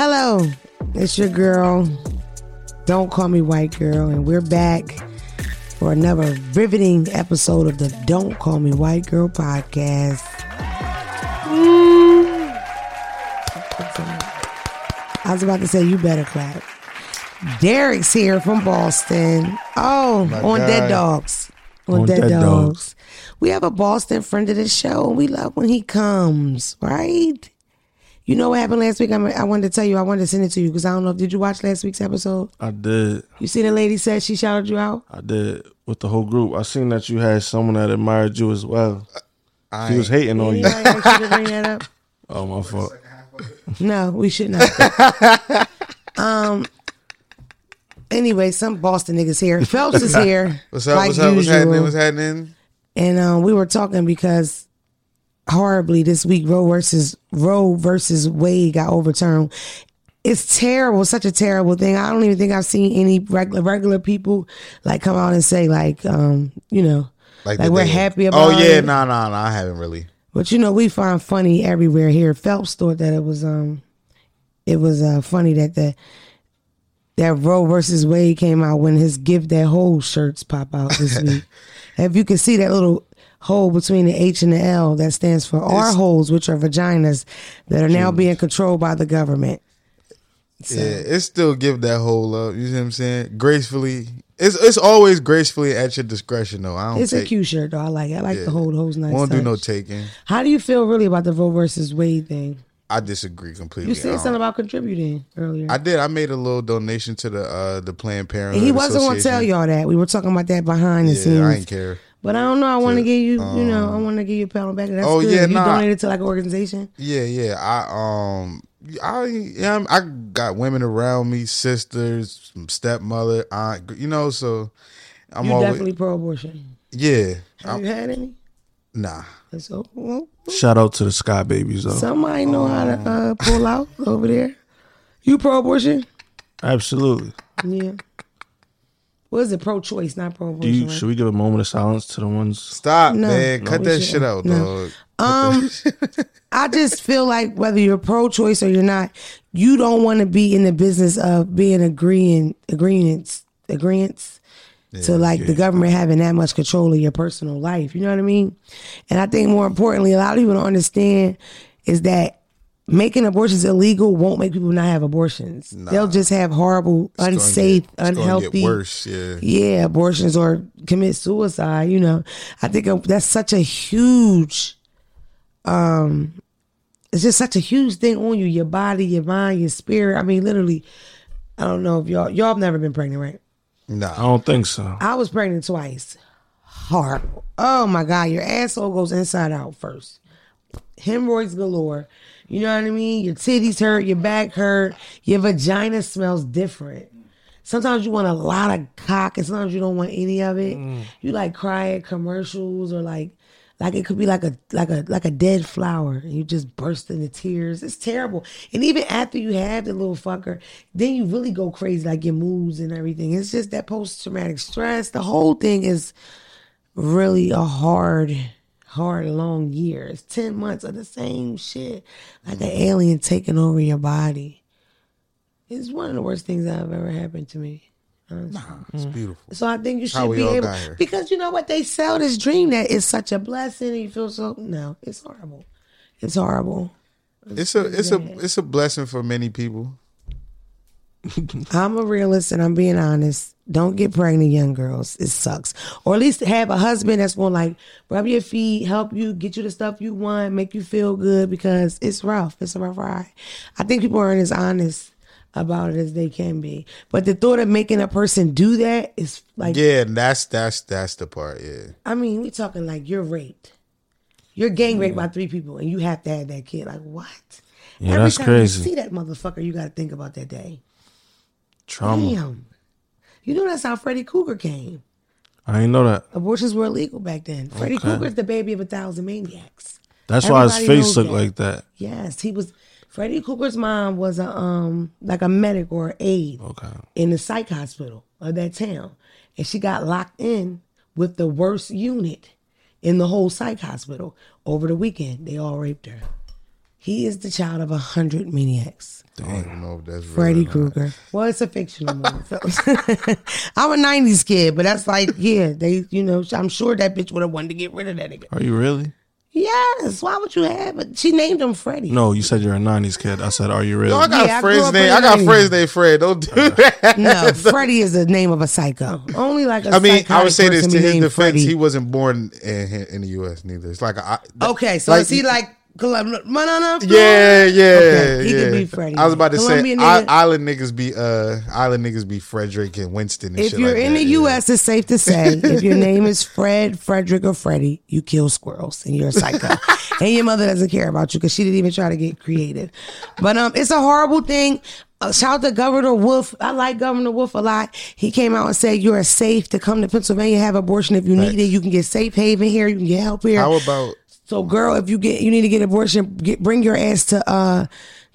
Hello, it's your girl. Don't call me white girl, and we're back for another riveting episode of the Don't Call Me White Girl podcast. I was about to say, you better clap. Derek's here from Boston. Oh, My on Dead. Dogs. On, On Dead, Dead Dogs. Dogs. We have a Boston friend of the show, and we love when he comes, right? You know what happened last week? I'm, I wanted to tell you. I wanted to send it to you because I don't know. Did you watch last week's episode? I did. You see the lady said she shouted you out. I did with the whole group. I seen that you had someone that admired you as well. I She was hating on you. You to bring that up? Oh my fault. No, we should not. um. Anyway, some Boston niggas here. Phelps is here. What's up? like what's up? What's happening? What's happening? And um, we were talking because horribly this week Roe versus Roe versus Wade got overturned. It's terrible, such a terrible thing. I don't even think I've seen any regular regular people like come out and say like, um, you know, like, that we're they- happy about Oh yeah, no, no, no. I haven't really. But you know, we find funny everywhere here. Phelps thought that it was um it was uh funny that the that Roe versus Wade came out when his give that whole shirts pop out this week. if you can see that little hole between the H and the L that stands for our holes, which are vaginas that are now being controlled by the government. So, Yeah, it's still give that hole up. You see what I'm saying? Gracefully. It's it's always gracefully at your discretion though. I don't it's a cute shirt though. I like it. I like the whole holes nice. Won't do no taking. How do you feel really about the Roe versus Wade thing? I disagree completely. You said something about contributing earlier. I did. I made a little donation to the uh the Planned Parenthood. And he wasn't going to tell y'all that. We were talking about that behind the Yeah, scenes. I didn't care. But I don't know. I want to give you, you know, I want to give you a pat on back. That's Oh, good. yeah, you nah. donated to like an organization. Yeah, yeah. I um, I yeah, I'm- got women around me, sisters, stepmother, aunt. You know, so I'm you always definitely pro-abortion. yeah. Have I'm, you had any? nah. So well, Shout out to the Sky Babies though. somebody know how to uh, pull out over there. You pro-abortion? Absolutely. Yeah. What is it? Pro-choice, not pro-abortion. you, right? should we give a moment of silence to the ones? Stop, No. man. No, Cut that shit out, No. dog. Um, I just feel like whether you're pro-choice or you're not, you don't want to be in the business of being agreeing agreements agreements to like the government having that much control of your personal life. You know what I mean? And I think more importantly, a lot of people don't understand is that making abortions illegal won't make people not have abortions. They'll just have horrible, It's gonna unsafe, get- it's gonna get unhealthy worse. Yeah. yeah, abortions or commit suicide. You know, I think uh, that's such a huge, um, it's just such a huge thing on you, your body, your mind, your spirit. I mean, literally, I don't know if y'all y'all have never been pregnant, right? No. I don't think so. I was pregnant twice. Horrible. Oh my god, your asshole goes inside out first. Hemorrhoids galore. You know what I mean? Your titties hurt, your back hurt, your vagina smells different. Sometimes you want a lot of cock, and sometimes you don't want any of it. Mm. You like cry at commercials, or like, like it could be like a like a like a dead flower, and you just burst into tears. It's terrible. And even after you have the little fucker, then you really go crazy, like your moods and everything. It's just that post traumatic stress. The whole thing is really a hard, hard, long years, 10 months of the same shit, like an alien taking over your body. It's one of the worst things that have ever happened to me. honestly. It's mm. beautiful. So I think you should be able because you know what they sell this dream that it's such a blessing and you feel so no, it's horrible. It's horrible. It's a it's a it's a blessing for many people. I'm a realist and I'm being honest. Don't get pregnant, young girls. It sucks. Or at least have a husband that's going to like rub your feet, help you, get you the stuff you want, make you feel good because it's rough. It's a rough ride. I think people aren't as honest about it as they can be. But the thought of making a person do that is like, Yeah, that's that's that's the part. Yeah. I mean, we talking like you're raped. You're gang raped by three people and you have to have that kid. Like, what? Yeah, that's time crazy. you see that motherfucker, you got to think about that day. Trauma. Damn. You know that's how Freddy Krueger came. I didn't know that. Abortions were illegal back then. Freddy Okay. Krueger's the baby of a thousand maniacs. That's why his face looked that. like that. Yes, he was. Freddy Krueger's mom was a um like a medic or aide Okay. in the psych hospital of that town, and she got locked in with the worst unit in the whole psych hospital over the weekend. They all raped her. He is the child of a hundred maniacs. I don't know if that's real Freddy. Krueger. Well, it's a fictional movie. fellas. I'm a '90s kid, but that's like, yeah, they, you know, I'm sure that bitch would have wanted to get rid of that nigga. Are you really? Yes, why would you have it? She named him Freddy. No, you said you're a '90s kid. I said, are you really? Yo, I got Yeah, I a grew friend's name. I got the a friend's name Fred. Don't do that. No, Freddy is the name of a psycho. Only like a I mean, I would say this person to be his defense. Freddy. He wasn't born in, in the U.S. neither. It's like a, I- Okay, so like- is he like Colum- Manana? Yeah, yeah, Okay, he yeah. could be Freddie. I was about to Colombian say, nigga. island niggas be uh, island niggas be Frederick and Winston. And If you're like in that, the yeah. U.S., it's safe to say if your name is Fred, Frederick, or Freddie, you kill squirrels and you're a psycho. and your mother doesn't care about you because she didn't even try to get creative. But um, it's a horrible thing. Uh, shout out to Governor Wolf. I like Governor Wolf a lot. He came out and said you are safe to come to Pennsylvania have abortion if you need it. You can get safe haven here. You can get help here. How about So, girl, if you get you need to get abortion, get bring your ass to uh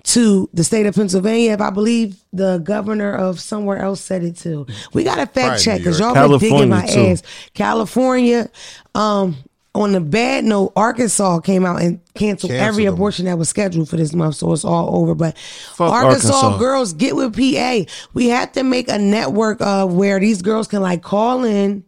to the state of Pennsylvania. If I believe the governor of somewhere else said it too, we got to fact check because y'all been digging my too. ass. California, um. On the bad note, Arkansas came out and canceled, Canceled every them. abortion that was scheduled for this month, so it's all over. But Arkansas, Arkansas. girls, get with PA. We have to make a network of where these girls can like call in,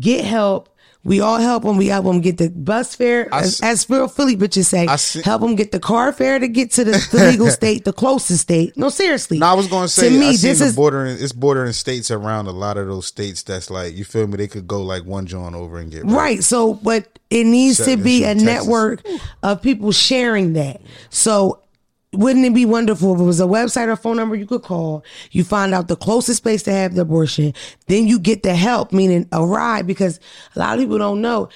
get help. We all help them. We help them get the bus fare, I as, as Philly bitches say. I see- help them get the car fare to get to the, the legal state, the closest state. No, seriously. No, I was going to say. to me, this the is bordering. It's bordering states around a lot of those states. That's like you feel me. They could go like one joint over and get Right. So, but it needs to be a Texas. network of people sharing that. So, wouldn't it be wonderful if it was a website or phone number you could call? You find out the closest place to have the abortion, then you get the help, meaning a ride, because a lot of people don't know.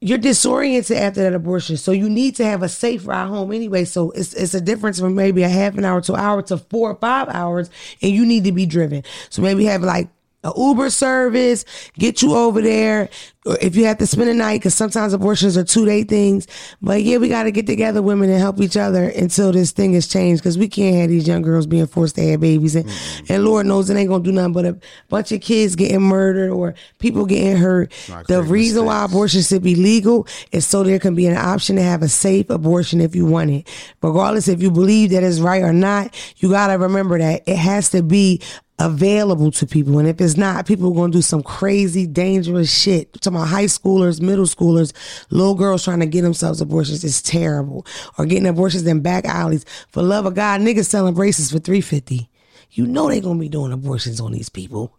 You're disoriented after that abortion, so you need to have a safe ride home anyway. So it's it's a difference from maybe a half an hour to an hour to four or five hours, and you need to be driven. So maybe have like a Uber service, get you over there. If you have to spend a night, because sometimes abortions are two day things. But yeah, we got to get together, women, and help each other until this thing is changed. Because we can't have these young girls being forced to have babies, and and Lord knows it ain't gonna do nothing but a bunch of kids getting murdered or people getting hurt. Not The reason why mistakes. abortion should be legal is so there can be an option to have a safe abortion if you want it. Regardless if you believe that it's right or not, you gotta remember that it has to be available to people. And if it's not, people are gonna do some crazy, dangerous shit. Talking about high schoolers, middle schoolers, little girls trying to get themselves abortions. It's terrible. Or getting abortions in back alleys. For love of God, niggas selling braces for three fifty. You know they gonna be doing abortions on these people.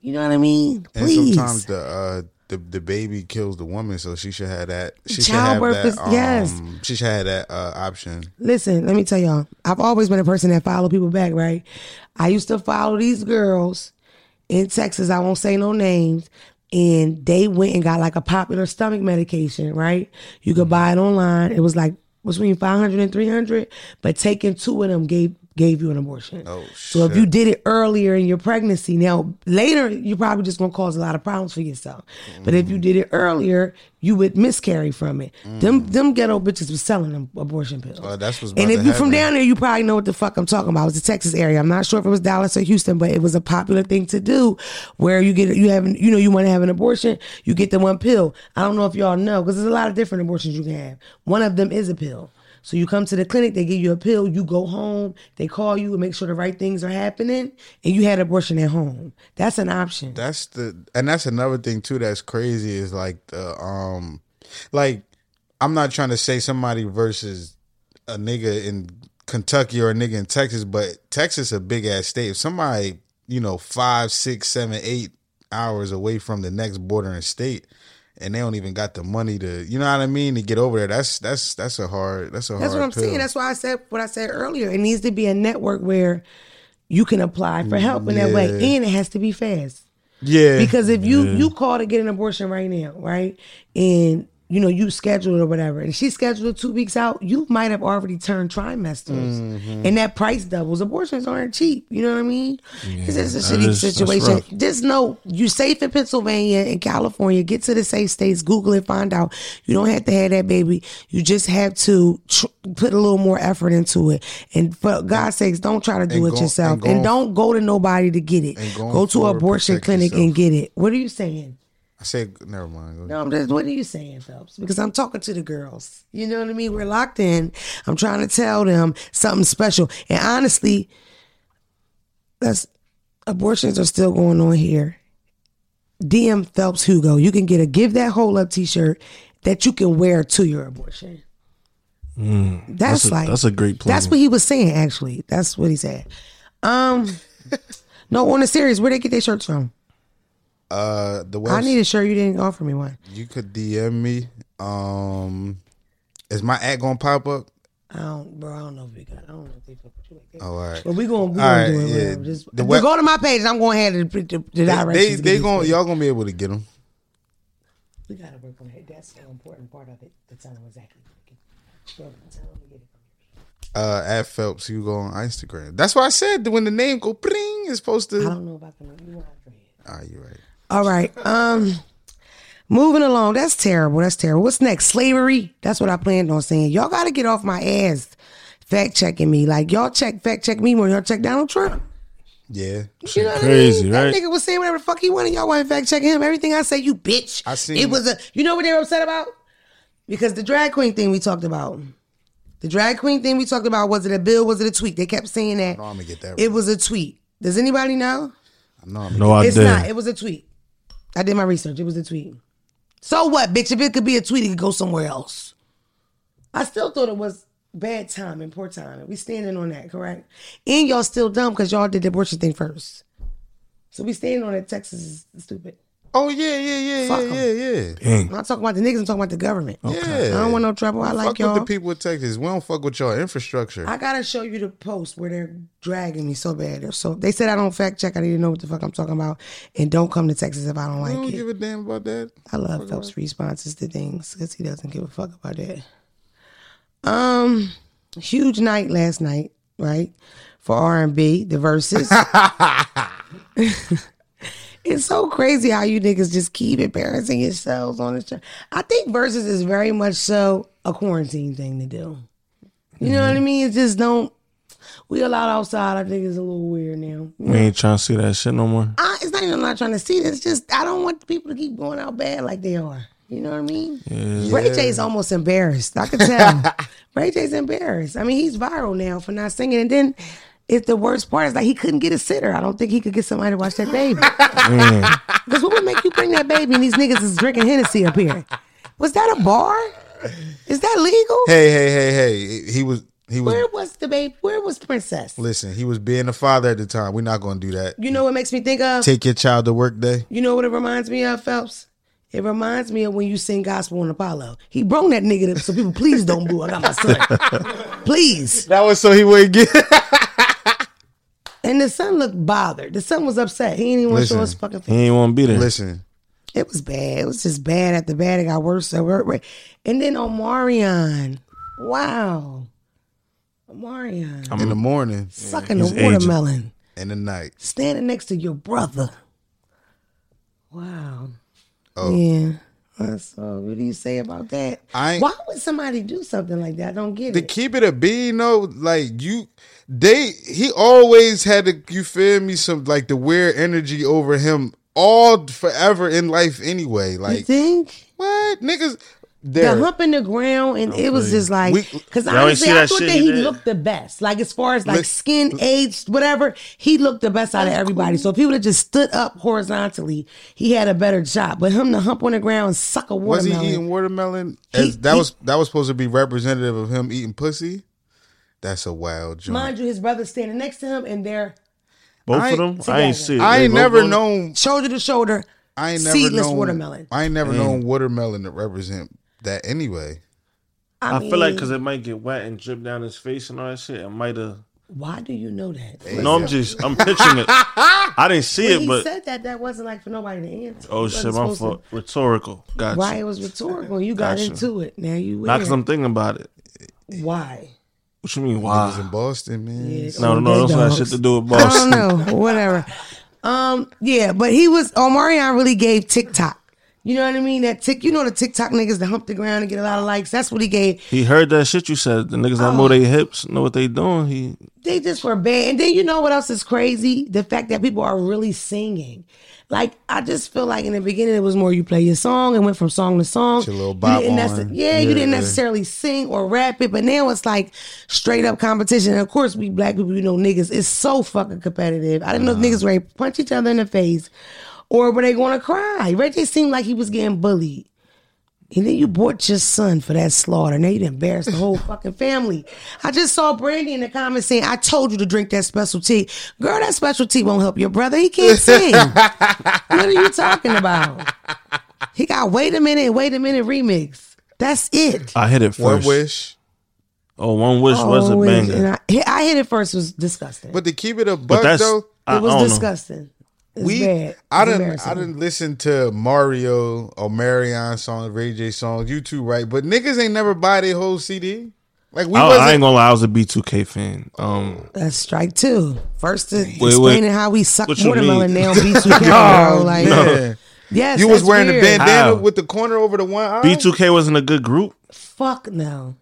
You know what I mean? And Please. sometimes the uh, the the baby kills the woman, so she should have that. She should have Childbirth that. is- yes. um, she should have that uh, option. Listen, let me tell y'all. I've always been a person that follow people back, right? I used to follow these girls in Texas. I won't say no names. And they went and got like a popular stomach medication, right? You could mm-hmm. buy it online. It was like between 500 and 300, but taking two of them gave gave you an abortion. Oh, So if you did it earlier in your pregnancy, now later you're probably just gonna cause a lot of problems for yourself. But if Mm. you did it earlier, you would miscarry from it. Them them ghetto bitches was selling them abortion pills. Uh, that's what's and if you from down there, you probably know what the fuck I'm talking about. It's the Texas area. I'm not sure if it was Dallas or Houston, but it was a popular thing to do where you get you have you know you want to have an abortion, you get the one pill. I don't know if y'all know because there's a lot of different abortions you can have. One of them is a pill. So you come to the clinic, they give you a pill, you go home, they call you and make sure the right things are happening, and you had abortion at home. That's an option. That's the and that's another thing too that's crazy is like the um like I'm not trying to say somebody versus a nigga in Kentucky or a nigga in Texas, but Texas a big ass state. If somebody, you know, five, six, seven, eight hours away from the next bordering state and they don't even got the money to you know what I mean, to get over there, that's that's that's a hard that's a That's hard what I'm pill. saying. That's why I said what I said earlier. It needs to be a network where you can apply for help in that way, and it has to be fast. yeah. Because if you you call to get an abortion right now, right, and you know you scheduled or whatever, and she scheduled two weeks out, you might have already turned trimesters, Mm-hmm. and that price doubles. Abortions aren't cheap. You know what I mean? It's just a shitty is- situation. Just know you safe in Pennsylvania and California. Get to the safe states. Google it. Find out. You don't have to have that baby. You just have to tr- put a little more effort into it. And for God's sakes, don't try to do And it go- yourself. and And, don't go to nobody to get it. Go to an abortion clinic yourself. and get it. What are you saying? I said, never mind. No, I'm just, what are you saying, Phelps? Because I'm talking to the girls. You know what I mean? We're locked in. I'm trying to tell them something special. And honestly, that's abortions are still going on here. DM Phelps Jugo. You can get a give that hole up t-shirt that you can wear to your abortion. that's, Mm, that's a- like that's a great plan. That's what he was saying. Actually, that's what he said. Um, no, on the series, where they get their shirts from? Uh, the I need a shirt. You didn't offer me one. you could DM me. Um, is my ad gonna pop up? I don't, bro. I don't know if we got. I don't know if they fuck with you like that. Oh, all right. But we gonna we All gonna right, do it. yeah. Just The we web- go to my page. I'm going to have the, the, the They, directions. they, to they these y'all gonna be able to get them. We gotta work on that. That's the important part of it. To tell them exactly. what to get. Bro, tell them to get it from Uh, at Phelps, you go on Instagram. That's why I said when the name go pring, it's supposed you. I don't know if I can. You want to Ah, you right. All right. Um, moving along. That's terrible. That's terrible. What's next? Slavery. That's what I planned on saying. Y'all got to get off my ass. Fact checking me. Like y'all check fact check me more y'all check Donald Trump. Yeah. You know what Crazy, I mean? right? That nigga was saying whatever the fuck he wanted. Y'all want to fact checking him. Everything I say, you bitch. I seen- it was a. You know what they were upset about? Because the drag queen thing we talked about. The drag queen thing we talked about was it a bill? Was it a tweet? They kept saying that No, I'm gonna get that. it was a tweet. Does anybody know? no, I'm No, I It's did. not. It was a tweet. I did my research. It was a tweet. So what, bitch? If it could be a tweet, it could go somewhere else. I still thought it was bad timing, poor timing. We standing on that, correct? And y'all still dumb because y'all did the abortion thing first. So we standing on that. Texas is stupid. Oh yeah, yeah, yeah, Fuck yeah, 'em. yeah, yeah. Dang. I'm not talking about the niggas. I'm talking about the government. Yeah. I don't want no trouble. I like with y'all. with the people of Texas. We don't fuck with your infrastructure. I gotta show you the post where they're dragging me so bad. They're so they said I don't fact check. I need to know what the fuck I'm talking about, and don't come to Texas if I don't I like don't it. give a damn about that. I love Phelps' responses to things because he doesn't give a fuck about that. Um, huge night last night, right? For R and B, the verses. it's so crazy how you niggas just keep embarrassing yourselves on the show. I think verses is very much so a quarantine thing to do. You know what I mm-hmm. mean? It's just don't. We allowed outside. I think it's a little weird now. We ain't trying to see that shit no more. I, it's not even I'm not trying to see this. It's just I don't want people to keep going out bad like they are. You know what I mean? Ray J's almost embarrassed. I can tell. Ray J's embarrassed. I mean, he's viral now for not singing. And then it's the worst part is like he couldn't get a sitter. I don't think he could get somebody to watch that baby. Because what would make you bring that baby and these niggas is drinking Hennessy up here? Was that a bar? Is that legal? Hey, hey, hey, hey. He was. He was. Where was the baby? Where was Princess? Listen, he was being a father at the time. We're not gonna do that. You know what makes me think of? Take your child to work day. You know what it reminds me of, Phelps? It reminds me of when you sing gospel on Apollo. He brung that nigga to, so people please don't boo. I got my son. please. That was so he wouldn't get. And the son looked bothered. The son was upset. He didn't even want to show Listen. his fucking face. He face. ain't want to be there. Listen, It was bad. It was just bad at the bad. It got worse and worse. And then Omarion. Wow. Omarion. I'm in the morning, Sucking he's the watermelon. in the night. Standing next to your brother. Wow. Oh. Yeah. That's all. What do you say about that? I Why would somebody do something like that? I don't get To it. To keep it a B, you know, like you, they, he always had to, you feel me, some like the weird energy over him all forever in life anyway. you Like, think? what? Niggas, The hump in the ground, and it was just like, because honestly, see I thought shit that he he did? looked the best. Like as far as like Look- skin, age, whatever, he looked the best out of everybody. So if he would have just stood up horizontally, he had a better job. But him to hump on the ground and suck a Was he watermelon. eating watermelon? He- As, that he- was that was supposed to be representative of him eating pussy. That's a wild joke. Mind you, his brother standing next to him, and they're Both I of them, I ain't together. see it. I They ain't never doing known. shoulder to shoulder. I ain't never seedless known watermelon. I ain't never known watermelon to represent that anyway. I, I feel like because it might get wet and drip down his face and all that shit, it might have. why do you know that? No, I'm just, I'm picturing it. I didn't see When it, he but said that, that wasn't like for nobody to answer. oh shit, wasn't my supposed to- Rhetorical. Gotcha. Why it was rhetorical? You got Gotcha. into it. Now you Not because. I'm thinking about it. Why? What you mean? I was in Boston, man. Yeah. No, no, no. That's not shit to do with I don't Boston. know. Whatever. Um, yeah, but he was Omarion really gave TikTok. You know what I mean? That tick, you know the TikTok niggas that hump the ground and get a lot of likes. That's what he gave. He heard that shit you said. The niggas that Oh. move their hips know what they doing. He They just were bad. And then you know what else is crazy? The fact that people are really singing. Like I just feel like in the beginning it was more you play your song and went from song to song. Your little You bop didn't on. necess- yeah, you didn't necessarily sing or rap it, but now it's like straight up competition. And of course, we black people, you know, niggas, it's so fucking competitive. I didn't know if niggas were punch each other in the face or were they going to cry. Reggie seemed like he was getting bullied. And then you bought your son for that slaughter. Now you embarrassed the whole fucking family. I just saw Brandy in the comments saying, I told you to drink that special tea. Girl, that special tea won't help your brother. He can't sing. what are you talking about? He got Wait a Minute, Wait a Minute remix. That's it. I hit it One first. wish. Oh, one wish was a Oh, banger. I, hit- I hit it first. It was disgusting. But to keep it a but buck that's though, I, it was I don't know. Disgusting. It's we bad. I It's didn't. I didn't listen to Mario or Marion songs, Ray J songs. You too, right? But niggas ain't never buy their whole CD. Like we I, I wasn't. ain't gonna lie, I was a B2K fan. Um, That's strike two. First, to wait. explaining how we suck What you watermelon mean? now B2K, bro. Like, man. yes, You was that's wearing the bandana How? with the corner over the one eye. B2K wasn't a good group. Fuck no.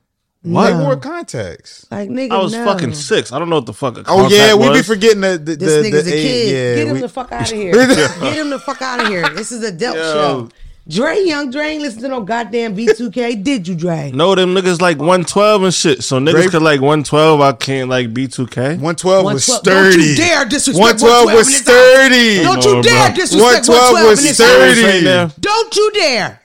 They No. wore contacts. Like nigga, I was no. fucking six. I don't know what the fuck. A Oh yeah, contact we be forgetting the the, This the, nigga's the a age. kid. Yeah, Get him we- the fuck out of here. Get him the fuck out of here. This is a Delp Yo. show. Dre, young Dre, ain't listen to no goddamn B2K. Did you, Dre? No, them niggas like 112 and shit. So niggas Drake- could like 112. I can't like B2K. 112 was 112 sturdy. Don't you dare disrespect 112 was 112 in sturdy. Don't you dare disrespect 112 112 was in this sturdy. house. Right now. Don't you dare.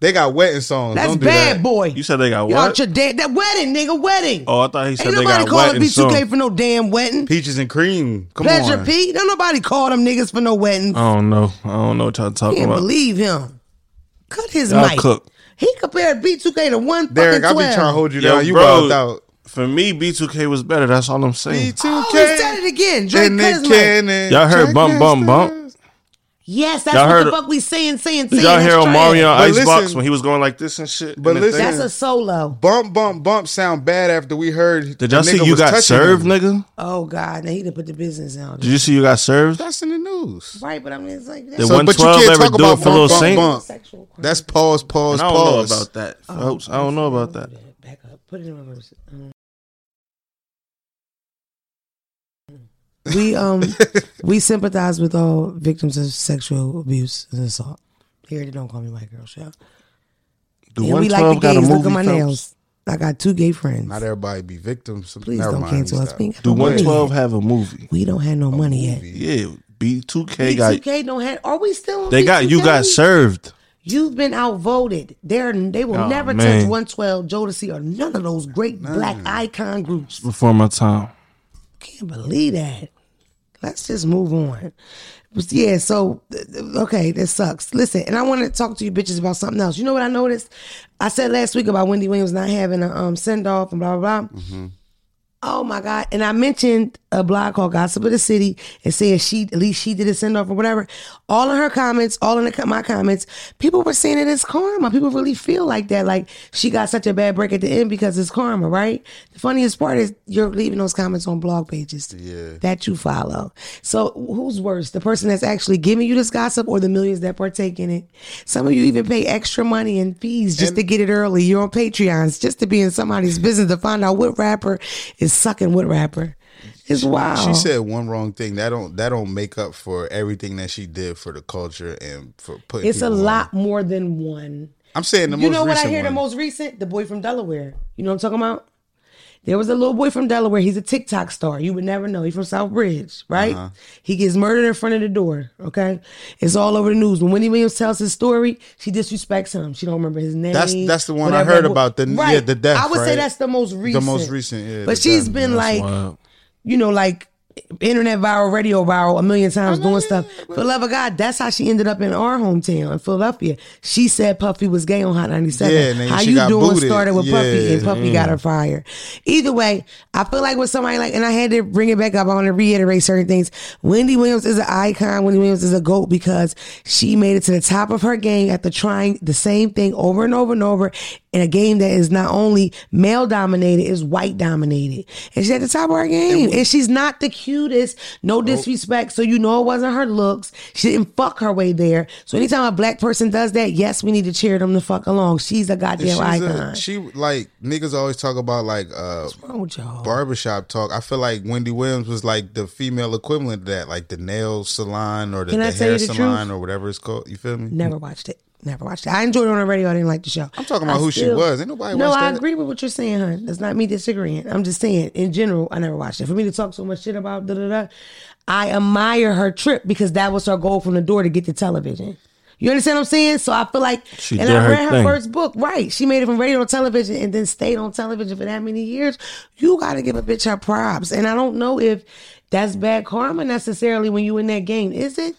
They got wetting songs. That's Don't do bad, that. boy. You said they got You what? out your damn that wedding, nigga, wedding. Oh, I thought he said Ain't they nobody got calling wet and B2K song. for no damn wedding. Peaches and cream. Come Pleasure on. P. Don't nobody call them niggas for no wedding. I don't know. I don't know what y'all talking Can't about. believe him. Cut his Y'all mic. cook. He compared B2K to one Derek, fucking I be trying to hold you Yo, down. You bro. out. For me, B2K was better. That's all I'm saying. B2K. Oh, he said it again. Drake and cut Nick. Cannon. Y'all heard Drake bump, bump, bump? Masters. Yes, that's Y'all what heard the it- fuck we saying, saying, saying. Did y'all hear That's Omarion trash. But Icebox listen- when he was going like this and shit? But in the listen- That's a solo. Bump, bump, bump sound bad after we heard. Did y'all the see you got served, him. nigga? Oh God, now he done put the business out. Did you see you got served? That's in the news. Right, but I mean, it's like Did that's So, but you can't ever talk do about it for bump, Saint? bump, bump. sexual. That's pause, pause, And I don't know pause. about that, oh, folks. I don't know about that. Back up. Put it in reverse. We um we sympathize with all victims of sexual abuse and assault. Here, they don't call me white girl show. Do And we like the 112 got a gays. movie? Look at my Phelps? nails. I got two gay friends. Not everybody be victims. Please Never don't cancel us. We Do 112 have a movie? We don't have no money yet. Yeah, B2K got. B2K don't have. Are we still? They got you got served. You've been outvoted. They're they will Oh, never man. touch 112, Jodeci, or none of those great black icon groups. Before my time. Can't believe that. Let's just move on. Yeah, so okay, this sucks. Listen, and I want to talk to you bitches about something else. You know what I noticed? I said last week about Wendy Williams not having a um, send off and blah blah blah. Oh my God. And I mentioned a blog called Gossip of the City and saying she, at least she did a send off or whatever. All in her comments, all in the, my comments, people were saying it is karma. People really feel like that. Like she got such a bad break at the end because it's karma, right? The funniest part is you're leaving those comments on blog pages Yeah. that you follow. So who's worse? The person that's actually giving you this gossip or the millions that partake in it? Some of you even pay extra money and fees just to get it early. You're on Patreons just to be in somebody's business to find out what rapper is sucking with rapper. It's wild. She said one wrong thing. That don't that don't make up for everything that she did for the culture and for putting. it's a people on. lot more than one. I'm saying the most you know what I hear the most recent? The boy from Delaware. You know what I'm talking about? There was a little boy from Delaware. He's a TikTok star. You would never know. He's from South Bridge, right? Uh-huh. He gets murdered in front of the door. Okay, it's all over the news. When Wendy Williams tells his story, she disrespects him. She don't remember his name. That's- that's the one I heard about, the- yeah, the death, I would say that's the most recent. The most recent, yeah, But the she's death. been like Wow. you know, like internet viral, radio viral a million times doing stuff. For the love of God, that's how she ended up in our hometown in Philadelphia. She said Puffy was gay on Hot 97. Yeah, and how she you got doing booted. started with Puffy and Puffy got mm. her fired. Either way, I feel like with somebody like, and I had to bring it back up, I want to reiterate certain things. Wendy Williams is an icon. Wendy Williams is a GOAT because she made it to the top of her game after trying the same thing over and over and over. In a game that is not only male dominated, is white dominated. And she's at the top of her game. And she's not the cutest. No disrespect. So you know it wasn't her looks. She didn't fuck her way there. So anytime a black person does that, yes, we need to cheer them the fuck along. She's a goddamn She's icon. a, she like niggas always talk about like uh What's wrong with y'all? barbershop talk. I feel like Wendy Williams was like the female equivalent of that, like the nail salon or the, the hair the salon truth? or whatever it's called. You feel me? Never watched it. Never watched it. I enjoyed it on the radio. I didn't like the show. I'm talking about I who she was. Ain't nobody No, watched I that. agree with what you're saying, hon. That's not me disagreeing. I'm just saying, in general, I never watched it. For me to talk so much shit about da da da, I admire her trip because that was her goal from the door to get to television. You understand what I'm saying? So I feel like, She and did I read her thing. first book, right? She made it from radio to television and then stayed on television for that many years. You got to give a bitch her props. And I don't know if that's bad karma necessarily when you in that game, is it?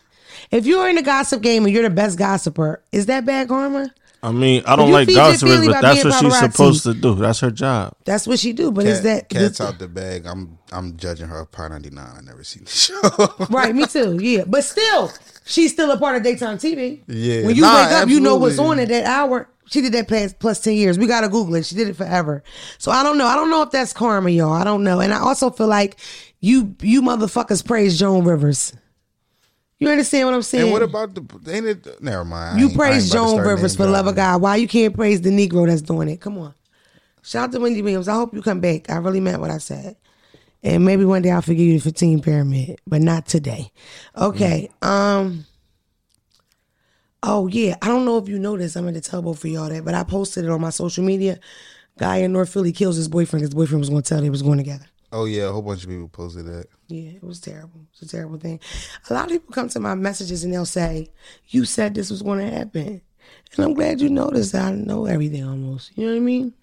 If you're in the gossip game and you're the best gossiper, is that bad karma? I mean, I don't like feed gossipers, but that's being what she's supposed to do. That's her job. That's what she do. But is that Cat, cats the- out the bag? I'm I'm judging her Par 99. I never seen the show. right? Me too. Yeah, but still, she's still a part of daytime TV. Yeah. When you Nah, wake up, you know what's on at that hour. She did that past plus ten years. We gotta Google it. She did it forever. So I don't know. I don't know if that's karma, y'all. I don't know. And I also feel like you you motherfuckers praise Joan Rivers. You understand what I'm saying? and what about the? Ain't it? Never mind. You praise Joan Rivers for Love of. God. Why you can't praise the Negro that's doing it? Come on. Shout out to Wendy Williams. I hope you come back. I really meant what I said. And maybe one day I'll forgive you the 15 pyramid, but not today. Okay. Um. Oh yeah. I don't know if you noticed. I'm gonna tell both for y'all that, but I posted it on my social media. Guy in North Philly kills his boyfriend. His boyfriend was gonna tell they was going together. Oh yeah, a whole bunch of people posted that. Yeah, it was terrible. It's a terrible thing. A lot of people come to my messages and they'll say, "You said this was going to happen," and I'm glad you noticed. That I know everything almost. You know what I mean?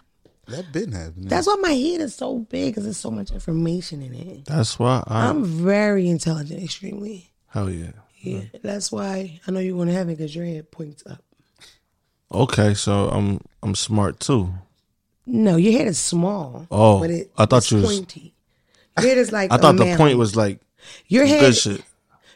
That been happening. That's why my head is so big because there's so much information in it. That's why I. I'm very intelligent, extremely. hell yeah. Yeah, that's why I know you're going to have it because your head points up. Okay, so I'm I'm smart too. No, your head is small. Oh, but it, I thought it's you was- pointy. Your head is like I thought a the point was like your head. good shit.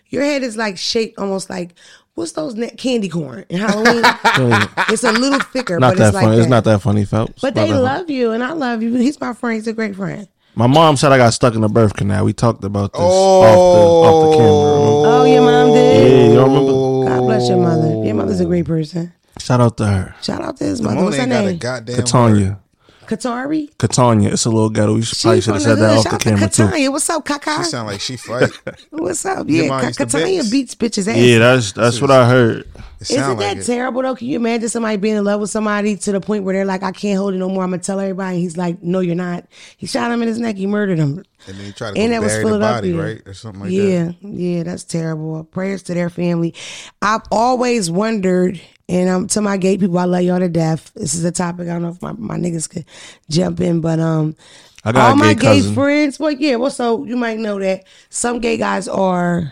Your head is like shaped almost like what's those ne- candy corn in Halloween? it's a little thicker, Not but that it's like funny. that. It's not that funny, Phelps. But they that funny. love you, and I love you. He's my friend. He's a great friend. My mom said I got stuck in the birth canal. We talked about this Oh. off the off the camera. Oh, your mom did. Yeah, you remember? God bless your mother. Your mother's a great person. Shout out to her, Shout out to his The mother. moon What's her ain't got a name? goddamn. Word. Katanya. Katari. Katanya. It's a little ghetto. You should, probably should have said that off the out to camera too. What's up, She sound like she fight. What's up? Yeah, mom Ka- used to Katanya beats bitches ass. Yeah, that's that's what I heard. It Isn't that like terrible though? Can you imagine somebody being in love with somebody to the point where they're like, I can't hold it no more. I'm gonna tell everybody. And he's like, No, you're not. He shot him in his neck. He murdered him. And then you try to And that was the body, Philadelphia. right, or something like that. yeah, yeah, that's terrible. Prayers to their family. I've always wondered, and um, to my gay people, I love y'all to death. This is a topic I don't know if my, my niggas could jump in, but um, I got all a my gay gay cousin. friends. Well, yeah, well, so you might know that some gay guys are.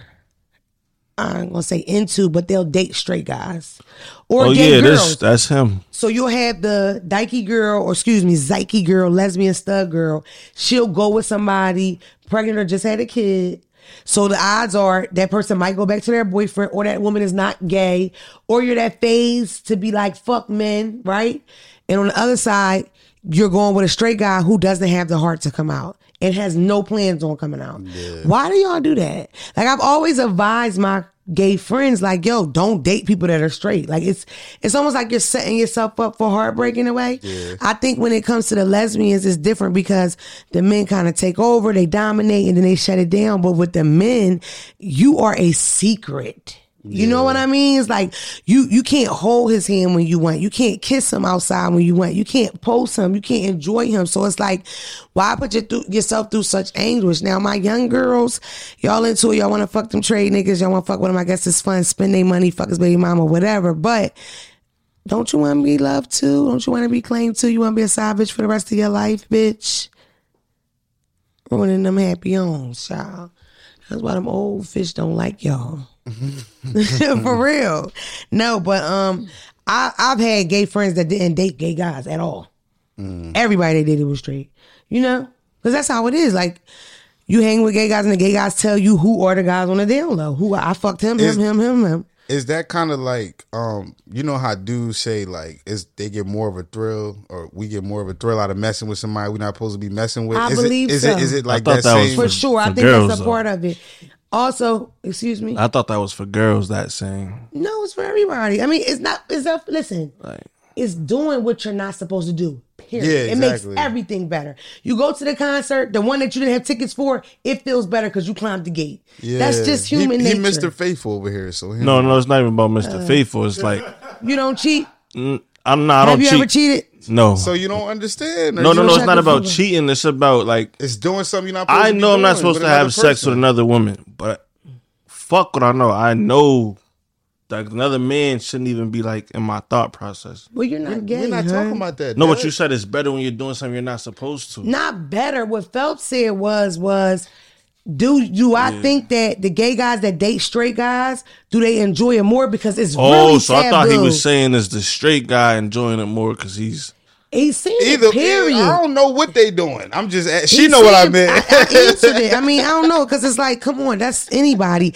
I'm gonna say into, but they'll date straight guys or Oh gay yeah, girls. this that's him. So you'll have the dykey girl, or excuse me, zyke girl, lesbian stud girl. She'll go with somebody pregnant or just had a kid. So the odds are that person might go back to their boyfriend, or that woman is not gay, or you're that phase to be like fuck men, right? And on the other side, you're going with a straight guy who doesn't have the heart to come out and has no plans on coming out. Why do y'all do that? Like I've always advised my gay friends, like, yo, don't date people that are straight. Like it's it's almost like you're setting yourself up for heartbreak in a way. I think when it comes to the lesbians, it's different because the men kind of take over, they dominate, and then they shut it down. But with the men, you are a secret. You know what I mean? It's like you you can't hold his hand when you want. You can't kiss him outside when you want. You can't post him. You can't enjoy him. So it's like, why put your yourself through such anguish? Now, my young girls, y'all into it. Y'all want to fuck them trade niggas. Y'all want to fuck with them. I guess it's fun. Spend their money, fuck his baby mama, whatever. But don't you want to be loved too? Don't you want to be claimed too? You want to be a side bitch for the rest of your life, bitch? Ruining them happy homes, child. That's why them old fish don't like y'all. For real. No, but um I I've had gay friends that didn't date gay guys at all. Everybody they dated was straight. You know? Because that's how it is. Like you hang with gay guys and the gay guys tell you who are the guys on the down low. Who I fucked him, him, Is- him, him, him. Is that kind of like um you know how dudes say like is they get more of a thrill or we get more of a thrill out of messing with somebody we're not supposed to be messing with? I is believe it, is so. it is it like thought that, that was same? For sure, I think girls, that's a though. part of it. Also, excuse me. I thought that was for girls. That saying, no, it's for everybody. I mean, it's not. It's a Listen, like, it's doing what you're not supposed to do. Period. Yeah, It makes everything better. You go to the concert, the one that you didn't have tickets for, it feels better because you climbed the gate. Yeah. That's just He- human he, nature. Mr. Faithful over here, so him. no, no, it's not even about Uh, Mr. Faithful. It's like You don't cheat. mm, I'm not. I have don't you cheat. ever cheated? No, So you don't understand? no, no, no. It's not about photo. cheating. It's about like It's doing something you're not. Supposed I to be know I'm not supposed to have another sex with another woman, but fuck what I know. I know that another man shouldn't even be like in my thought process. Well, you're not gay. We're not huh? talking about that. No, That- but you said it's better when you're doing something you're not supposed to. Not better. What Phelps said was was. Do do I think that the gay guys that date straight guys do they enjoy it more? Because it's Oh, really so I thought he was saying is the straight guy enjoying it more because he's he's seen Either it, period. I don't know what they doing. I'm just. She He know what I meant. I, I it. I mean, I don't know because it's like, come on, that's anybody.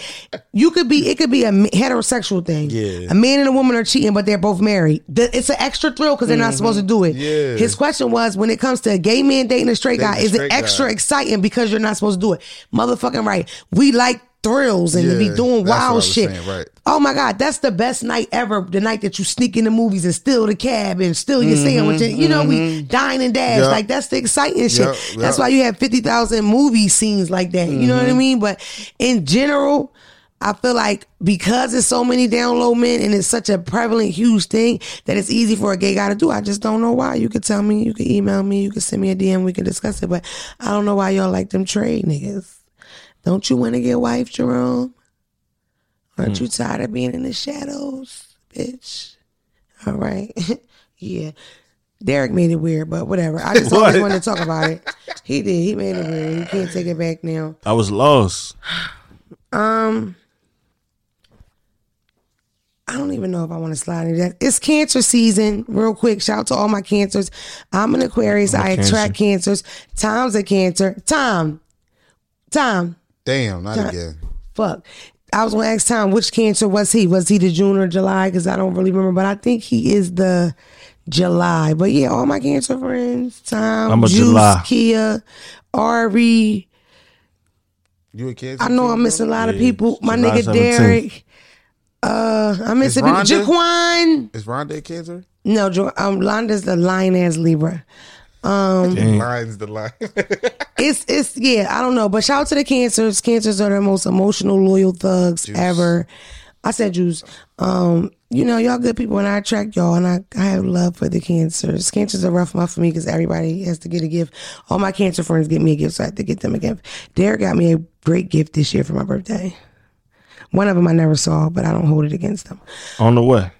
You could be, it could be a heterosexual thing. Yeah. a man and a woman are cheating, but they're both married. It's an extra thrill because they're not supposed to do it. Mm-hmm. Yeah. His question was, when it comes to a gay man dating a straight guy, Dating a is it extra guy. exciting because you're not supposed to do it? Motherfucking right. We like thrills and to be doing that's what I wild shit. saying, right. Oh my God, that's the best night ever. The night that you sneak in the movies and steal the cab and steal your sandwich. And, you know, we dine and dash. Mm-hmm, Yep. Like that's the exciting shit. Yep, That's why you have 50,000 movie scenes like that. You know what I Mm-hmm. mean? But in general, I feel like because it's so many down low men and it's such a prevalent, huge thing that it's easy for a gay guy to do. I just don't know why. You could tell me, you could email me, you could send me a DM, we can discuss it. But I don't know why y'all like them trade niggas. Don't you want to get wife, Jerome? Aren't you tired of being in the shadows, bitch? All right. yeah. Derek made it weird, but whatever. I just always wanted to talk about it. He did. He made it weird. You can't take it back now. I was lost. Um, I don't even know if I want to slide into that. It's cancer season. Real quick, shout out to all my cancers. I'm an Aquarius. I'm I attract cancers. Tom's a cancer. Tom, Tom, Damn, not again. fuck. I was gonna ask Tom which cancer was he? Was he the June or July? Because I don't really remember, but I think he is the July. But yeah, all my cancer friends, Tom, I'm a Juice, July. Kia, Ari. You a kid? I know I'm missing a lot of people. My July nigga 17th. Derek. Uh, I'm missing people. Rhonda? Jaquan. Is Rondé cancer? No, jo- um, Londa's the lion ass Libra. Um, Dang. Lions the line. it's it's yeah, I don't know, but shout out to the cancers. Cancers are the most emotional, loyal thugs ever. I said Jews. Um, you know, y'all good people, and I attract y'all, and I, I have love for the cancers. Cancers are rough month for me because everybody has to get a gift. All my cancer friends get me a gift, so I have to get them a gift. Derek got me a great gift this year for my birthday. One of them I never saw, but I don't hold it against them. On the way.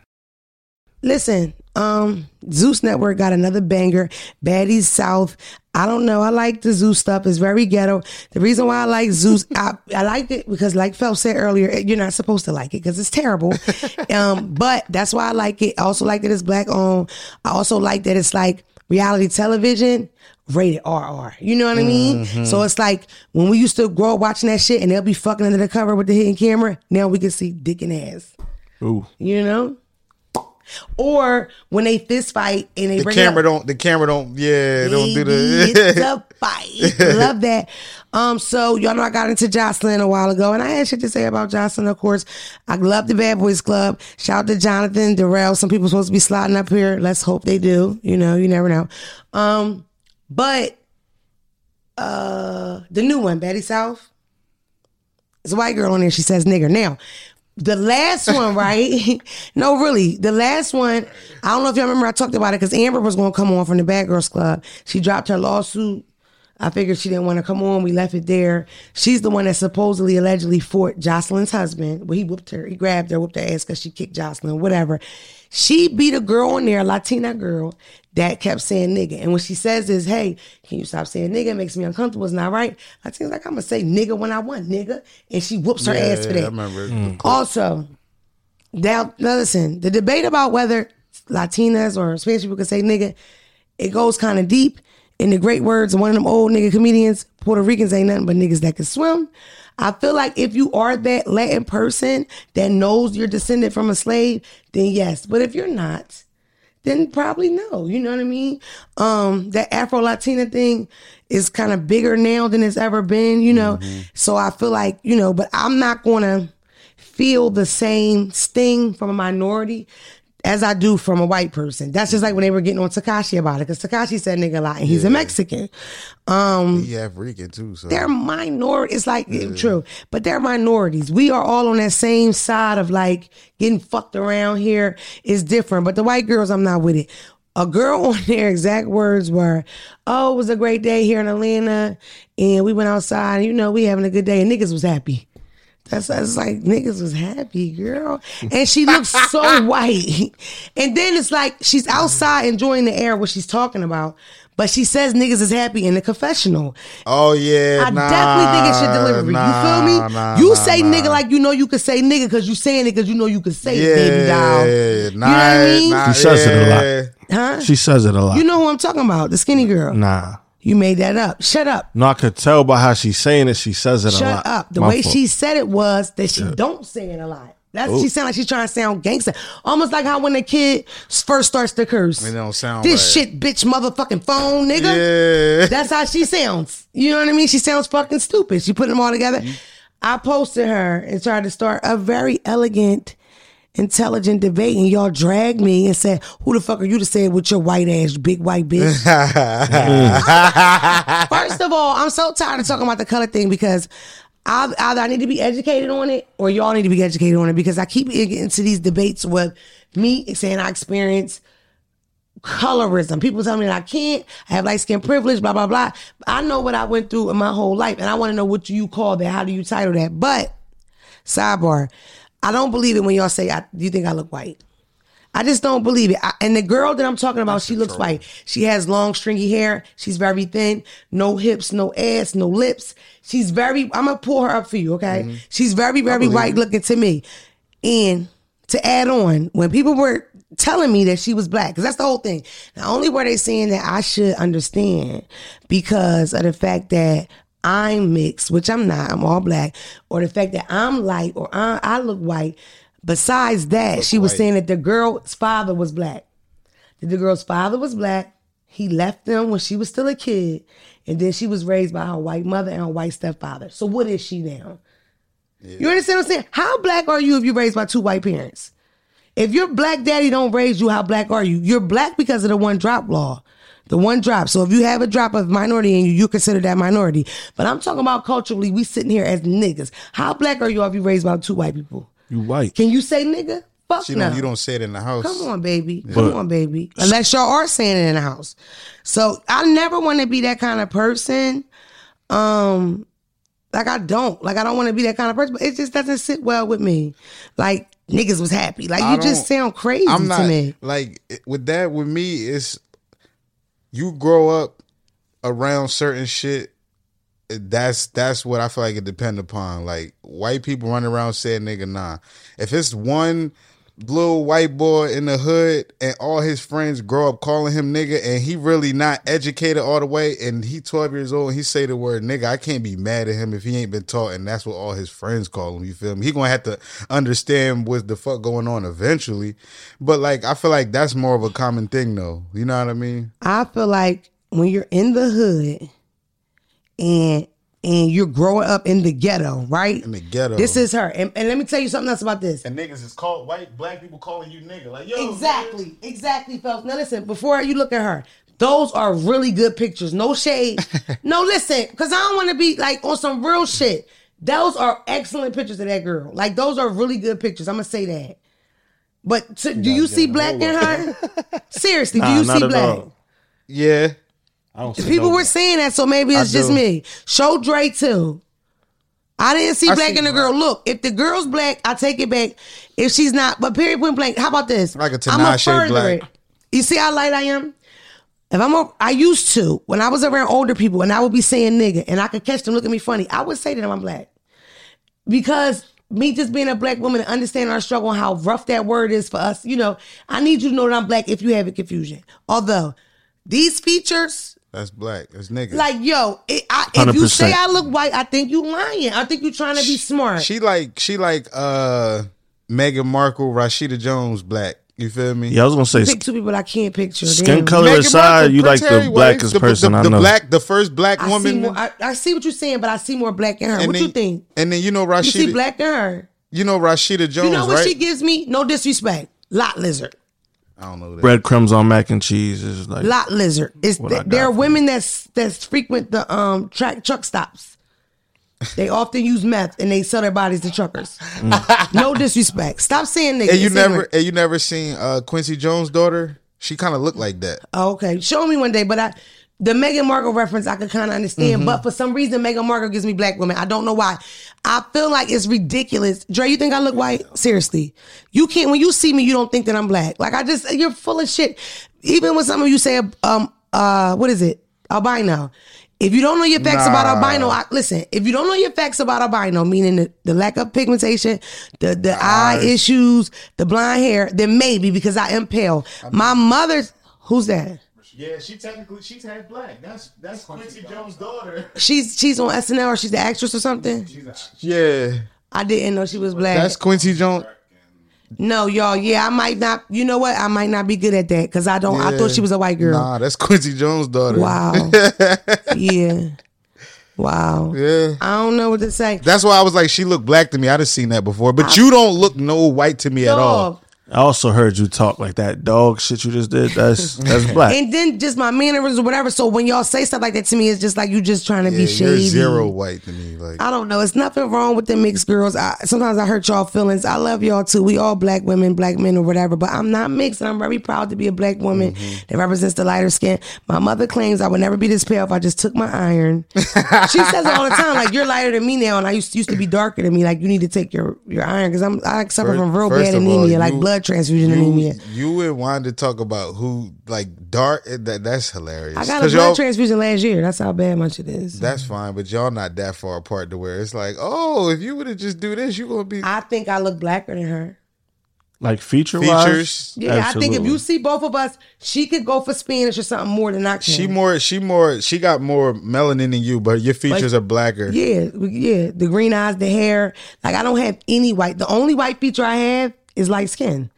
Listen, um, Zeus Network got another banger, Baddies South. I don't know. I like the Zeus stuff. It's very ghetto. The reason why I like Zeus, I, I liked it because, like Phelps said earlier, you're not supposed to like it because it's terrible. um, but that's why I like it. I also like that it's black owned. I also like that it's like reality television rated RR. You know what I mean? So it's like when we used to grow up watching that shit and they'll be fucking under the cover with the hidden camera. Now we can see dick and ass. Ooh. You know? Or when they fist fight and they the camera up, don't. The camera don't. Yeah, don't do Baby, it's the. a fight. Love that. Um, so y'all know I got into Joseline a while ago, and I had shit to say about Joseline. Of course, I love the Bad Boys Club. Shout out to Jonathan Darrell. Some people supposed to be sliding up here. Let's hope they do. You know, you never know. Um, but uh, the new one, Baddies South. There's a white girl on there. She says nigger. Now, the last one, right? no, really, the last one. I don't know if y'all remember. I talked about it because Amber was going to come on from the Bad Girls Club. She dropped her lawsuit. I figured she didn't want to come on. We left it there. She's the one that supposedly, allegedly fought Joseline's husband. Well, he whooped her. He grabbed her, whooped her ass because she kicked Joseline, whatever. She beat a girl on there, a Latina girl, that kept saying nigga. And what she says is, hey, can you stop saying nigga? It makes me uncomfortable. It's not right. Latina's like, I'm going to say nigga when I want nigga. And she whoops her ass for that. I remember. Mm. Also, now, now listen, the debate about whether Latinas or Spanish people can say nigga, it goes kind of deep. In the great words of one of them old nigga comedians, Puerto Ricans ain't nothing but niggas that can swim. I feel like if you are that Latin person that knows you're descended from a slave, then yes. But if you're not, then probably no. You know what I mean? Um, that Afro Latina thing is kind of bigger now than it's ever been, you know? So I feel like, you know, but I'm not gonna feel the same sting from a minority as I do from a white person. That's just like when they were getting on Tekashi about it, because Tekashi said nigga a lot and he's a Mexican. Um, He African too, so they're minority. It's like true, but they're minorities. We are all on that same side of like getting fucked around here is different. But the white girls, I'm not with it. A girl on their exact words were, "Oh, it was a great day here in Atlanta, and we went outside. And, you know, we having a good day, and niggas was happy." That's, that's like niggas was happy, girl. And she looks so white. And then it's like she's outside enjoying the air, what she's talking about. But she says niggas is happy in the confessional. Oh yeah, I nah, definitely think it's your delivery. nah, you feel me? nah, you nah, say nah. nigga like you know you could say nigga because you saying it because you know you could say Yeah, it, baby doll. nah, you know what I mean? nah, She says it a lot. Huh? She says it a lot. You know who I'm talking about? The skinny girl. nah. You made that up. Shut up. No, I could tell by how she's saying it. She says it a Shut lot. up. The My way fault. she said it was that she don't say it a lot. That's she sound like she's trying to sound gangster. Almost like how when a kid first starts to curse. It don't sound this right. shit, bitch, motherfucking phone, nigga. Yeah. That's how she sounds. You know what I mean? She sounds fucking stupid. She put them all together. Mm-hmm. I posted her and tried to start a very elegant, intelligent debate, and y'all dragged me and said, "Who the fuck are you to say it with your white ass, big white bitch?" Mm. First of all, I'm so tired of talking about the color thing because I, either I need to be educated on it or y'all need to be educated on it because I keep getting into these debates with me saying I experience colorism. People tell me that I can't. I have light skin privilege, blah, blah, blah. I know what I went through in my whole life and I want to know what you call that. How do you title that? But, sidebar, I don't believe it when y'all say, I, you think I look white? I just don't believe it. I, and the girl that I'm talking about, she looks white. She has long, stringy hair. She's very thin, no hips, no ass, no lips. She's very. I'm gonna pull her up for you, okay? She's very, very white looking to me. And to add on, when people were telling me that she was black, because that's the whole thing. Not only were they saying that I should understand because of the fact that I'm mixed, which I'm not, I'm all black, or the fact that I'm light or I, I look white. Besides that, she was white. saying that the girl's father was black. That the girl's father was black. He left them when she was still a kid, and then she was raised by her white mother and her white stepfather. So what is she now? You understand what I'm saying? How black are you if you're raised by two white parents? If your black daddy don't raise you, how black are you? You're black because of the one drop law. The one drop. So if you have a drop of minority in you, you consider that minority. But I'm talking about culturally, we sitting here as niggas. How black are you if you raised by two white people? You white. Can you say nigga? Fuck She no. don't, you don't say it in the house. Come on, baby. Come on, baby. Unless y'all are saying it in the house. So I never want to be that kind of person. Um, like I don't. Like I don't want to be that kind of person. But it just doesn't sit well with me. Like niggas was happy. Like I you just sound crazy I'm not to me. like with that. With me, it's you grow up around certain shit. That's that's what I feel like it depend upon. Like white people run around saying nigga nah. If it's one little white boy in the hood and all his friends grow up calling him nigga and he really not educated all the way and he 12 years old and he say the word nigga. I can't be mad at him if he ain't been taught and that's what all his friends call him you feel me? He gonna have to understand what the fuck going on eventually. But like I feel like that's more of a common thing though. You know what I mean? I feel like when you're in the hood and and you're growing up in the ghetto, right? in the ghetto This is her. And, and let me tell you something else about this. and niggas is called white black people calling you nigga like yo Exactly, exactly, folks. Now listen, before you look at her, those are really good pictures. No shade. no, listen, because I don't want to be like on some real shit. Those are excellent pictures of that girl. Like those are really good pictures. I'm gonna say that. But to, do you see black in her? Seriously, do Nah, you see black? all. yeah I don't see People no- were saying that, so maybe it's I just do. me. Show Dre too. I didn't see I black in the girl. Look, if the girl's black, I take it back. If she's not, but period point blank. How about this? Like a Tinashe Black. it. You see how light I am? If I'm a, I used to when I was around older people and I would be saying nigga and I could catch them look at me funny. I would say to them I'm black because me just being a black woman and understanding our struggle and how rough that word is for us. You know, I need you to know that I'm black if you have a confusion. Although these features That's black. That's nigga. Like, yo, it, I, if you 100%. say I look white, I think you lying. I think you trying to be smart. she like she like uh Meghan Markle, Rashida Jones, black. You feel me? Yeah, I was gonna say Pick two people I can't picture. skin Damn. color Meghan aside, Markle, you like the blackest the, person the, I the black, the first black I see, woman. more, I, I see what you're saying, but I see more black in her. and What then, you think? And then you know Rashida. You see black in her. You know Rashida Jones, You know what right? she gives me? No disrespect. Lot lizard. I don't know that. breadcrumbs on mac and cheese is like Lot lizard. It's th- there are for women that's that's frequent the um track truck stops. They often use meth and they sell their bodies to truckers. no disrespect. Stop saying niggas. And you never, ignorant. and you never seen uh, Quincy Jones' daughter? She kind of looked like that. Oh, okay, show me one day. But I, the Meghan Markle reference, I could kind of understand. Mm-hmm. But for some reason, Meghan Markle gives me black women. I don't know why. I feel like it's ridiculous. Dre, you think I look white? Seriously, you can't. When you see me, you don't think that I'm black. Like I just, you're full of shit. Even when some of you say, um, uh, what is it, albino? If you don't know your facts about albino, I, listen. If you don't know your facts about albino, meaning the, the lack of pigmentation, the the eye issues, the blonde hair, then maybe because I am pale. My mother's who's that? Yeah, she technically she's half black. That's that's Quincy Jones' daughter. She's she's on SNL or she's the actress or something. Yeah, I didn't know she was black. that's Quincy Jones. no, y'all. Yeah, I might not. You know what? I might not be good at that because I don't. I thought she was a white girl. Nah, that's Quincy Jones' daughter. Wow. yeah. Wow. Yeah. I don't know what to say. That's why I was like, she looked black to me. I'd have seen that before, but you don't look no white to me at all. Dog. I also heard you talk like that dog shit you just did. That's that's black. And then just my mannerisms or whatever. So when y'all say stuff like that to me, it's just like you just trying to Yeah, be you're shady. zero white to me. Like I don't know. It's nothing wrong with the mixed girls. I, sometimes I hurt y'all feelings. I love y'all too. We all black women, black men, or whatever. But I'm not mixed, and I'm very proud to be a black woman Mm-hmm. that represents the lighter skin. My mother claims I would never be this pale if I just took my iron. she says it all the time, like you're lighter than me now, and I used used to be darker than me. Like you need to take your your iron because I'm I suffer First- from real bad of all, anemia, like you- blood transfusion you, anemia. you and Wanda talk about who like dark. Eh, that that's hilarious. I got a blood y'all- transfusion last year. That's how bad much it is. That's fine, but y'all not that far apart to where it's like, oh, if you would have just do this, you gonna be I think I look blacker than her. like feature features. Yeah, I think if you see both of us, she could go for Spanish or something more than I can. She more, she more, she got more melanin than you, but your features are blacker. Yeah, yeah. The green eyes, the hair. Like I don't have any white. The only white feature I have is light skin.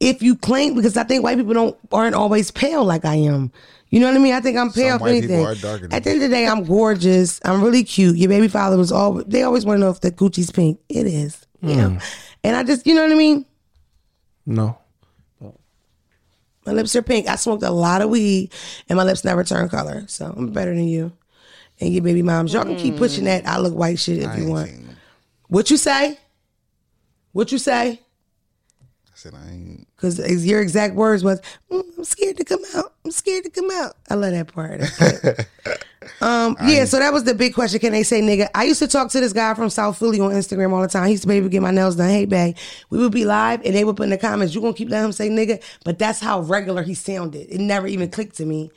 If you claim, because I think white people don't aren't always pale like I am. You know what I mean? I think I'm pale. Some white people anything. are darker At the end of the day, I'm gorgeous. I'm really cute. Your baby father was all. They always want to know if the Gucci's pink. It is. Hmm. Yeah. And I just, you know what I mean? no. My lips are pink. I smoked a lot of weed, and my lips never turn color. So I'm better than you. And your baby moms, y'all can keep pushing that. I look white shit if I you want. What you say? What you say? Said I ain't. Because your exact words was, "Mm, "I'm scared to come out. I'm scared to come out." I love that part. Um, yeah. So that was the big question. Can they say nigga? I used to talk to this guy from South Philly on Instagram all the time. He used to be able get my nails done. Hey, bag. We would be live, and they would put in the comments, "You gonna keep letting him say nigga?" But that's how regular he sounded. It never even clicked to me.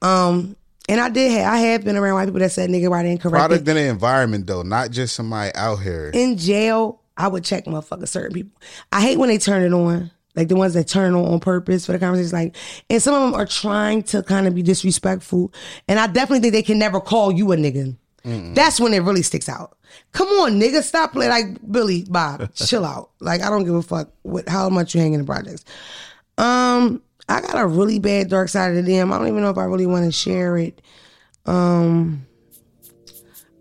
Um, and I did. Have, I have been around white people that said nigga right incorrect. Product in the environment though, not just somebody out here. in jail, I would check motherfuckers, certain people. I hate when they turn it on. Like the ones that turn on on purpose for the conversation. Like, and some of them are trying to kind of be disrespectful. And I definitely think they can never call you a nigga. That's when it really sticks out. Come on, nigga, stop playing like Billy Bob. chill out. Like I don't give a fuck with how much you hang in the projects. Um, I got a really bad dark side of the DM. I don't even know if I really want to share it. Um,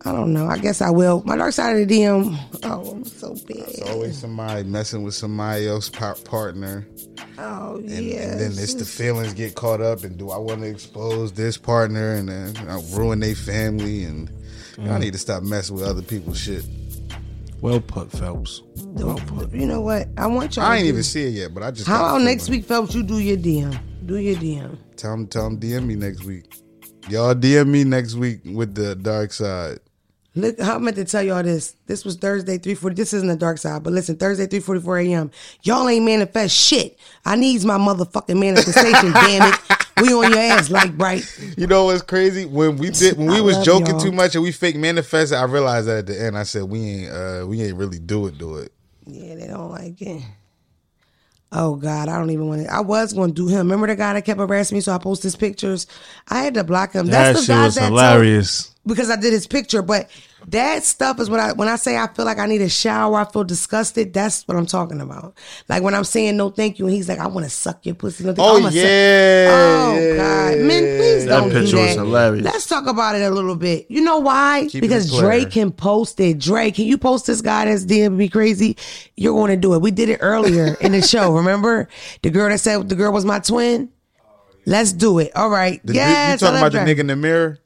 I don't know. I guess I will. My dark side of the DM. Oh, I'm so bad. It's always somebody messing with somebody else's partner, Oh and, yeah. and then it's the feelings get caught up. And do I want to expose this partner and then uh, ruin their family? And I need to stop messing with other people's shit. Well put, Phelps. Well put. You know what? I want y'all. I to ain't do- even see it yet, but I just How got about next week, Phelps? You do your DM. Do your DM. Tell them, tell them, DM me next week. Y'all DM me next week with the dark side. Look, I meant to tell y'all this. This was Thursday, 340. This isn't the dark side, but listen, Thursday, 344 a.m. Y'all ain't manifest shit. I needs my motherfucking manifestation, damn it. We on your ass like bright. You know what's crazy? When we did, when we I was joking y'all. too much and we fake manifested, I realized that at the end. I said we ain't, uh, we ain't really do it, do it. Yeah, they don't like it. Oh God, I don't even want to. I was going to do him. Remember the guy that kept harassing me, so I posted his pictures. I had to block him. That That's the shit guy was that told- hilarious. Because I did his picture. But that stuff is what I when I say I feel like I need a shower, I feel disgusted. That's what I'm talking about. Like when I'm saying no thank you, and he's like, I want to suck your pussy. No. Oh, I'ma suck- yeah, Oh God, men, please That don't do picture was hilarious. Let's talk about it a little bit. You know why? Keep because. Drake can post it. Drake, can you post this guy that's DM me crazy? You're going to do it. We did it earlier in the show. Remember the girl that said the girl was my twin. Let's do it. All right. The, yes, you I talking love about the nigga in the mirror?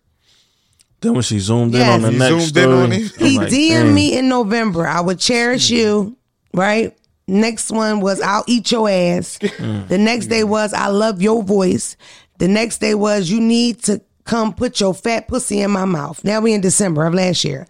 Then when she zoomed in on the He next zoomed in story, on him? I'm He like, DM'd damn. me in November. I would cherish mm. you, right? Next one was I'll eat your ass. Mm. the next day was I love your voice. The next day was you need to come put your fat pussy in my mouth. Now we in December of last year.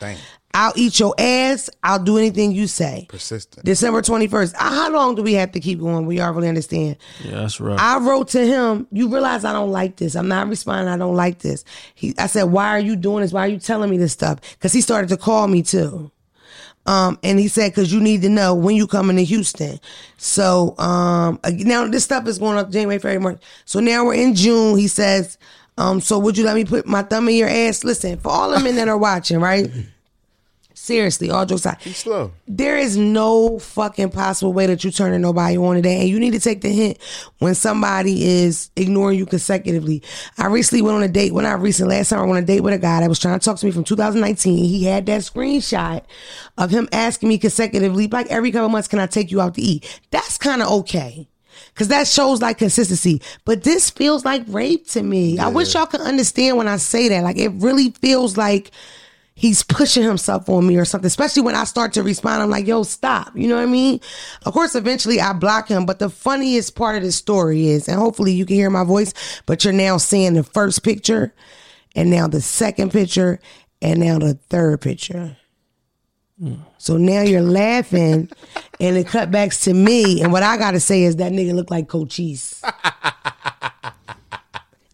Dang. I'll eat your ass. I'll do anything you say. Persistent. December 21st. How long do we have to keep going? We all really understand. Yeah, that's right. I wrote to him, you realize I don't like this. I'm not responding. I don't like this. He, I said, why are you doing this? Why are you telling me this stuff? Cause he started to call me too. Um, and he said, cause you need to know when you coming to Houston. So, um, now this stuff is going up January, February, March. So now we're in June. He says, um, so would you let me put my thumb in your ass? Listen, for all the men that are watching, right? Seriously, all jokes aside, He's slow. there is no fucking possible way that you're turning nobody on today. And you need to take the hint when somebody is ignoring you consecutively. I recently went on a date. When I recently, last time I went on a date with a guy that was trying to talk to me from 2019. He had that screenshot of him asking me consecutively, like every couple months, can I take you out to eat? That's kind of okay. Cause that shows like consistency. But this feels like rape to me. I wish y'all could understand when I say that. Like it really feels like he's pushing himself on me or something. Especially when I start to respond, I'm like, yo, stop. You know what I mean? Of course, eventually I block him. But the funniest part of the story is, and hopefully you can hear my voice, but you're now seeing the first picture, and now the second picture, and now the third picture. So now you're laughing, and it cut backs to me. And what I gotta say is that nigga look like Cochise.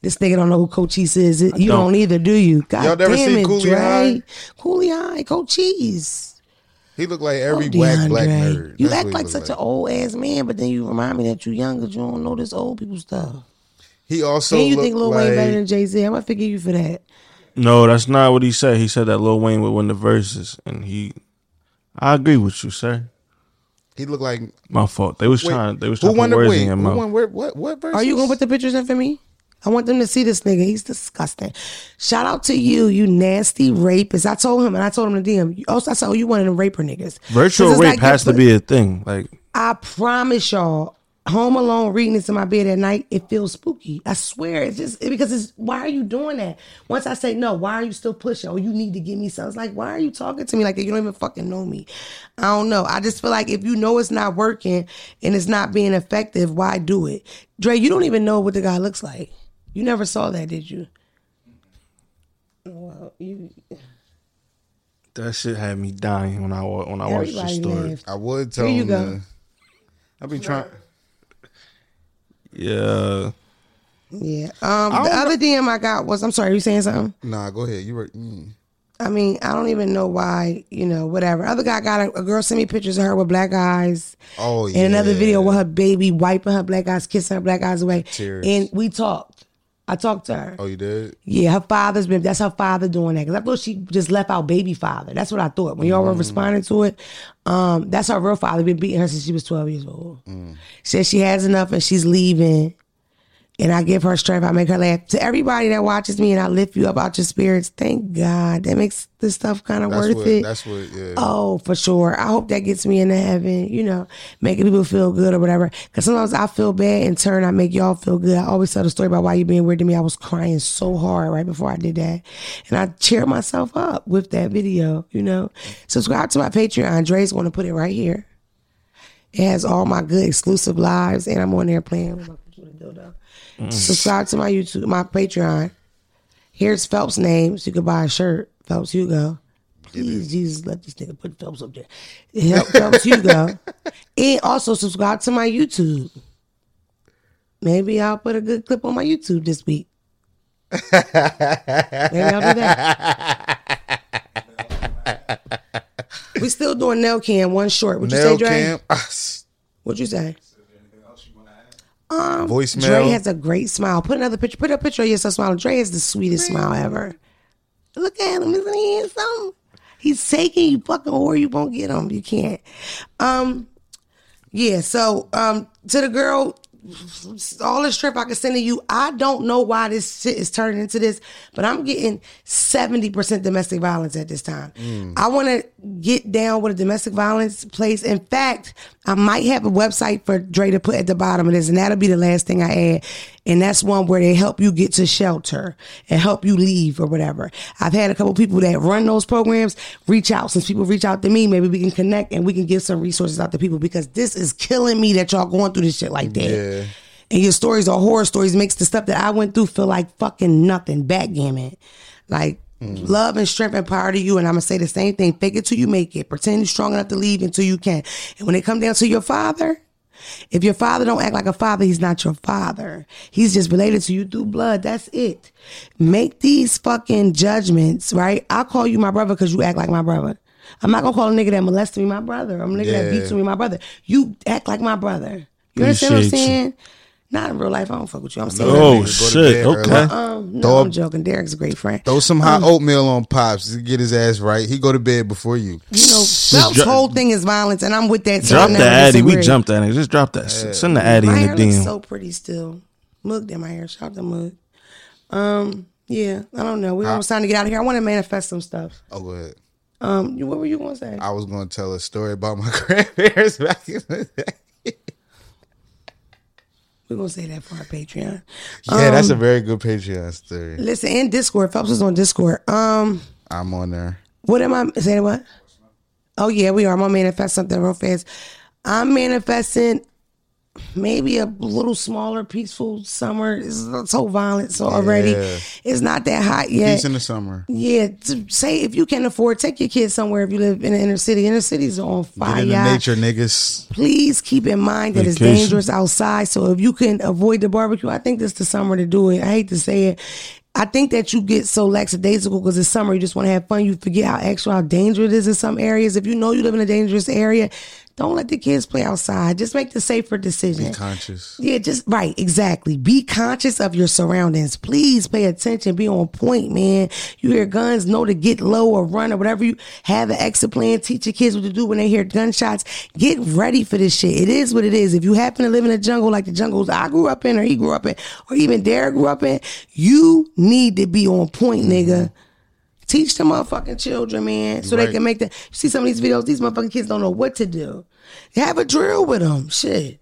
this nigga don't know who Cochise is. You don't. don't. either, do you? God Y'all never damn seen it, Cooley Dre. High? Cooley High, Cochise. He looked like every Oh, black black DeAndre. nerd. You That's act what he like such an old ass man, but then you remind me that you're younger. you don't know this old people stuff. He also and you think Lil like Wayne better than Jay Z? I'm gonna forgive you for that. No, that's not what he said. He said that Lil Wayne would win the verses, and he. I agree with you, sir. he looked like My fault. They was wait, trying. They was trying to won put words wait, in your who won where, what what verse? Are you gonna put the pictures in for me? I want them to see this nigga. He's disgusting. Shout out to you, you nasty rapist. I told him and I told him to DM. Also, I said, oh, you one of them raper niggas. Virtual rape like has to be a thing. Like I promise y'all, home alone reading this in my bed at night, it feels spooky. I swear, it's just because it's why are you doing that? Once I say no, why are you still pushing? Oh, you need to give me something. It's like, why are you talking to me like that? You don't even fucking know me. I don't know. I just feel like if you know it's not working and it's not being effective, why do it? Dre, you don't even know what the guy looks like. You never saw that, did you? Well, you that shit had me dying when I wa- when I watched the everybody story. laughed. I would tell Here you him. go. To, I be trying. Yeah, Yeah. Um, the other DM I got was I'm sorry, you saying something? Nah, go ahead. You were. Mm. I mean, I don't even know why, you know, whatever. Other guy got a, a girl sent me pictures of her with black eyes. Oh yeah. And another video with her baby wiping her black eyes, kissing her black eyes away. Tears. And we talked. I talked to her. Oh, you did. Yeah, her father's been, that's her father doing that. Cause I thought she just left out baby father. That's what I thought. When y'all were responding to it, um, that's her real father. Been beating her since she was 12 years old. Says she has enough and she's leaving. And I give her strength. I make her laugh. To everybody that watches me and I lift you up out your spirits, thank God. That makes this stuff kind of worth what. it. That's what. Yeah. Oh, for sure. I hope that gets me into heaven, you know, making people feel good or whatever. Because sometimes I feel bad. In turn, I make y'all feel good. I always tell the story about why you being weird to me. I was crying so hard right before I did that. And I cheer myself up with that video, you know. Subscribe to my Patreon. Dre's going to put it right here. It has all my good exclusive lives. And I'm on there playing with my with a dildo. Subscribe to my YouTube, my Patreon. Here's Phelps' name, so you can buy a shirt. Phelps Jugo. Please, Jesus, let this nigga put Phelps up there. Help Phelps Jugo. And also subscribe to my YouTube. Maybe I'll put a good clip on my YouTube this week. Maybe I'll do that. we still doing nail cam, one short. What you say, Nail Dre? cam. What'd you say? Um, Voicemail. Dre has a great smile. Put another picture. Put a picture of yourself smiling. Dre has the sweetest smile ever. Look at him. Isn't he handsome? He's taking you fucking whore. You won't get him. You can't. Um, yeah. So, um, to the girl, all the strip I can send to you. I don't know why this shit is turning into this, but I'm getting 70% domestic violence at this time. Mm. I want to get down with a domestic violence place. In fact, I might have a website for Dre to put at the bottom of this, and that'll be the last thing I add. And that's one where they help you get to shelter and help you leave or whatever. I've had a couple people that run those programs reach out. Since people reach out to me, maybe we can connect and we can give some resources out to people because this is killing me that y'all going through this shit like that. Yeah. And your stories are horror stories makes the stuff that I went through feel like fucking nothing. Backgammon. Like mm. love and strength and power to you. And I'm gonna say the same thing. Fake it till you make it. Pretend you're strong enough to leave until you can. And when it come down to your father, if your father don't act like a father, he's not your father. He's just related to you through blood. That's it. Make these fucking judgments, right? I'll call you my brother because you act like my brother. I'm not gonna call a nigga that molested me my brother. I'm a nigga that Yeah. beats me my brother. You act like my brother. You understand what I'm saying? you. Saying? Not in real life. I don't fuck with you. I'm saying. Oh Go to shit! bed Okay. early. Um, no, Throw I'm joking. Derek's a great friend. Throw some hot oatmeal on pops to get his ass right. He go to bed before you. You know, Phelps' whole thing is violence, and I'm with that. So Drop the addy. We jumped that nigga. Just drop that. shit. Send the addy My in hair the looks DM. so pretty still. Mug in my hair. Shout out to Mug. Um, yeah, I don't know. We're almost time to get out of here. I want to manifest some stuff. Oh, go ahead. Um, what were you going to say? I was going to tell a story about my grandparents back in the day. We're going to say that for our Patreon. Yeah, that's a Um, very good Patreon story. Listen, in Discord, Phelps is on Discord. Um, I'm on there. What am I saying? What? Oh yeah, we are. I'm gonna manifest something real fast. I'm manifesting maybe a little smaller, peaceful summer. It's not so violent, so already Yeah. it's not that hot yet. Peace in the summer. yeah, to say if you can afford, take your kids somewhere. If you live in the inner city, inner city's on fire. nature, niggas. Please keep in mind that it's dangerous outside. So if you can avoid the barbecue, I think this is the summer to do it. I hate to say it. I think that you get so lackadaisical because it's summer. You just want to have fun. You forget how actual, how dangerous it is in some areas. If you know you live in a dangerous area, don't let the kids play outside. Just make the safer decision. Be conscious. Yeah, just right, exactly. Be conscious of your surroundings. Please pay attention. Be on point, man. You hear guns, know to get low or run or whatever you have an exit plan. Teach your kids what to do when they hear gunshots. Get ready for this shit. It is what it is. If you happen to live in a jungle like the jungles I grew up in, or he grew up in, or even Derek grew up in, you need to be on point, nigga. Mm-hmm. Teach the motherfucking children, man, so they can make that. You see some of these videos, these motherfucking kids don't know what to do. Have a drill with them. Shit.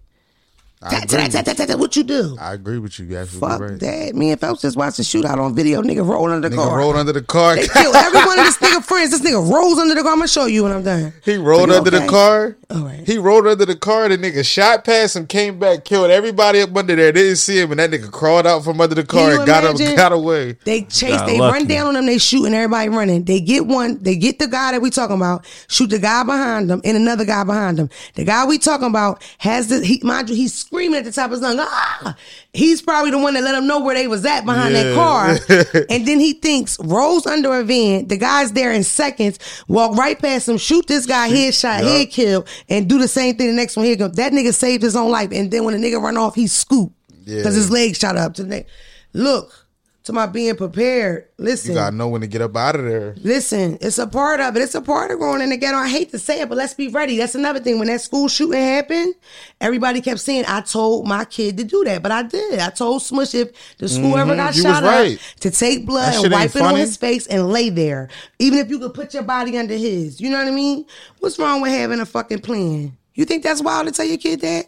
What you do? I agree with you. You're absolutely Fuck right. that. Me and Phelps just watched the shootout on video. Nigga rolled under the Nigga car. rolled under the car. They killed every one of this nigga friends. This nigga rolls under the car. I'm gonna show you when I'm done. He rolled Are you under the car. All right. He rolled under the car. The nigga shot past him, came back, killed everybody up under there. They Didn't see him, and that nigga crawled out from under the car and got him, got away. They chase, Got they lucky. run down on them, they shoot, and everybody running. They get one, they get the guy that we talking about, shoot the guy behind them, and another guy behind them. The guy we talking about has the, he, mind you, he's screaming at the top of his lungs, ah! He's probably the one that let them know where they was at behind that car. and then he thinks, rolls under a van, the guy's there in seconds, walk right past him, shoot this guy, headshot, Yup. head kill, and do the same thing the next one. Here go. That nigga saved his own life. And then when the nigga run off, he scoop. Yeah. Because his leg shot up to the neck. Look, to my being prepared. Listen. You gotta know when to get up out of there. Listen, it's a part of it. It's a part of growing in the ghetto. I hate to say it, but let's be ready. That's another thing. When that school shooting happened, everybody kept saying, I told my kid to do that. But I did. I told Smush if the school ever got Mm-hmm. You shot right. up to take blood and wipe ain't it on his face and lay there. Even if you could put your body under his. You know what I mean? What's wrong with having a fucking plan? You think that's wild to tell your kid that?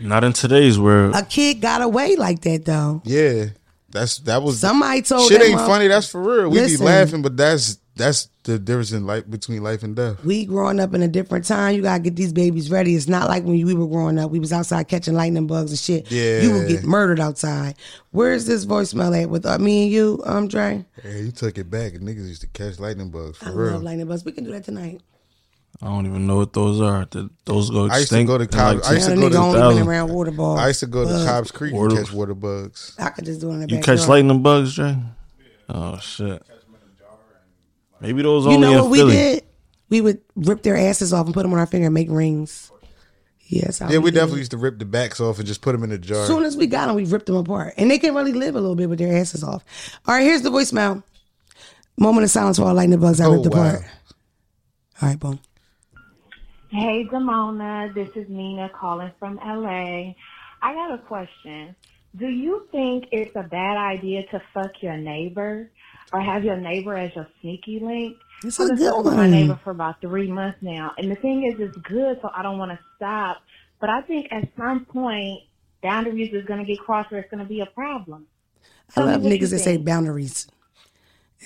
Not in today's world. A kid got away like that though. Yeah, that's that was Somebody told shit ain't funny. That's for real. We Listen. be laughing, but that's that's the difference in life between life and death. we growing up in a different time. You gotta get these babies ready. It's not like when we were growing up. We was outside catching lightning bugs and shit. Yeah. you would get murdered outside. Where's this voicemail at with uh, me and you, um, Dre? Yeah, you took it back. And niggas used to catch lightning bugs for I real. love lightning bugs. We can do that tonight. I don't even know what those are. Th- Those go I used to go to in college- I used to go to only been around water ball. I used to go to. Cobb's Creek Water- and catch water bugs. I could just do it in the You backyard. catch lightning bugs, Dre? Oh shit. Maybe those You know in what we did? We would rip their asses off and put them on our finger and make rings. Yes, Yeah, we did. definitely used to rip the backs off and just put them in a jar. As soon as we got them, we ripped them apart, and they can really live a little bit with their asses off. All right, here's the voicemail. Moment of silence while I light the bugs. I Oh, ripped apart. All right, boom. Hey, Damona. This is Nina calling from LA. I got a question. Do you think it's a bad idea to fuck your neighbor or have your neighbor as your sneaky link? It's I've been fucking with my neighbor for about three months now, and the thing is, it's good, so I don't want to stop. But I think at some point, boundaries is going to get crossed, or it's going to be a problem. I Tell me love niggas that say boundaries.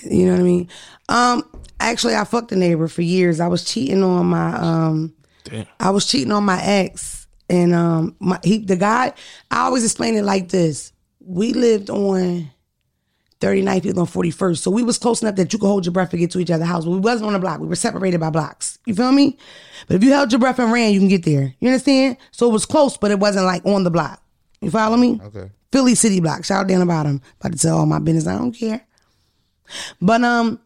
You know what I mean? Um, actually, I fucked a neighbor for years. I was cheating on my um, Damn. I was cheating on my ex, and um, my he the guy. I always explain it like this: We lived on 39th, he was on 41st, so we was close enough that you could hold your breath and get to each other's house. But we wasn't on a block; we were separated by blocks. You feel me? But if you held your breath and ran, you can get there. You understand? So it was close, but it wasn't like on the block. You follow me? Okay. Philly City Block. Shout out down the bottom. About to tell all my business. I don't care. But um,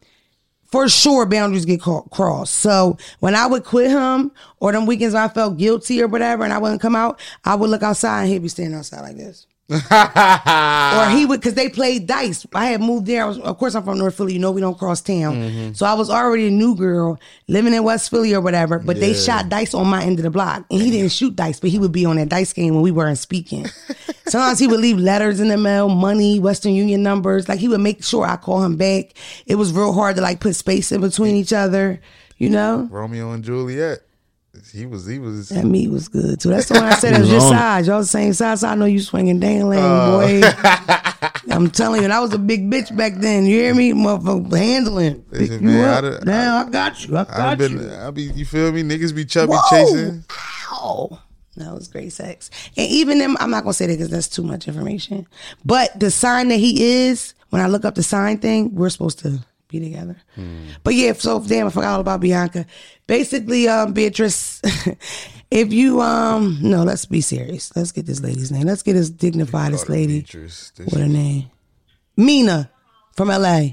for sure, boundaries get crossed. So when I would quit him, or them weekends I felt guilty or whatever, and I wouldn't come out, I would look outside and he'd be standing outside like this. or he would, because they played dice. I had moved there. I was, of course, I'm from North Philly. You know, we don't cross town. Mm-hmm. So I was already a new girl living in West Philly or whatever. But they shot dice on my end of the block, and he didn't shoot dice, but he would be on that dice game when we weren't speaking. Sometimes he would leave letters in the mail, money, Western Union numbers. Like he would make sure I call him back. It was real hard to like put space in between each other. You know. Romeo and Juliet. He was. He was. That meat was good too. That's the one I said it was your was on it. size. Y'all the same size. So I know you swinging dang lane, Uh. boy. I'm telling you, and I was a big bitch back then. You hear me, motherfucker? Handling. Listen, Pick you man, up. I done- Now I got you. I I've got been. you. I be. You feel me? Niggas be chubby Whoa. chasing. Ow. That was great sex. And even them, I'm not gonna say that because that's too much information. But the sign that he is, when I look up the sign thing, we're supposed to be together. But yeah, so damn, I forgot all about Bianca. Basically, um, Beatrice, if you um, no, let's be serious. Let's get this lady's name. Let's get this dignified this lady. Beatrice. This- What her name? Mina from LA.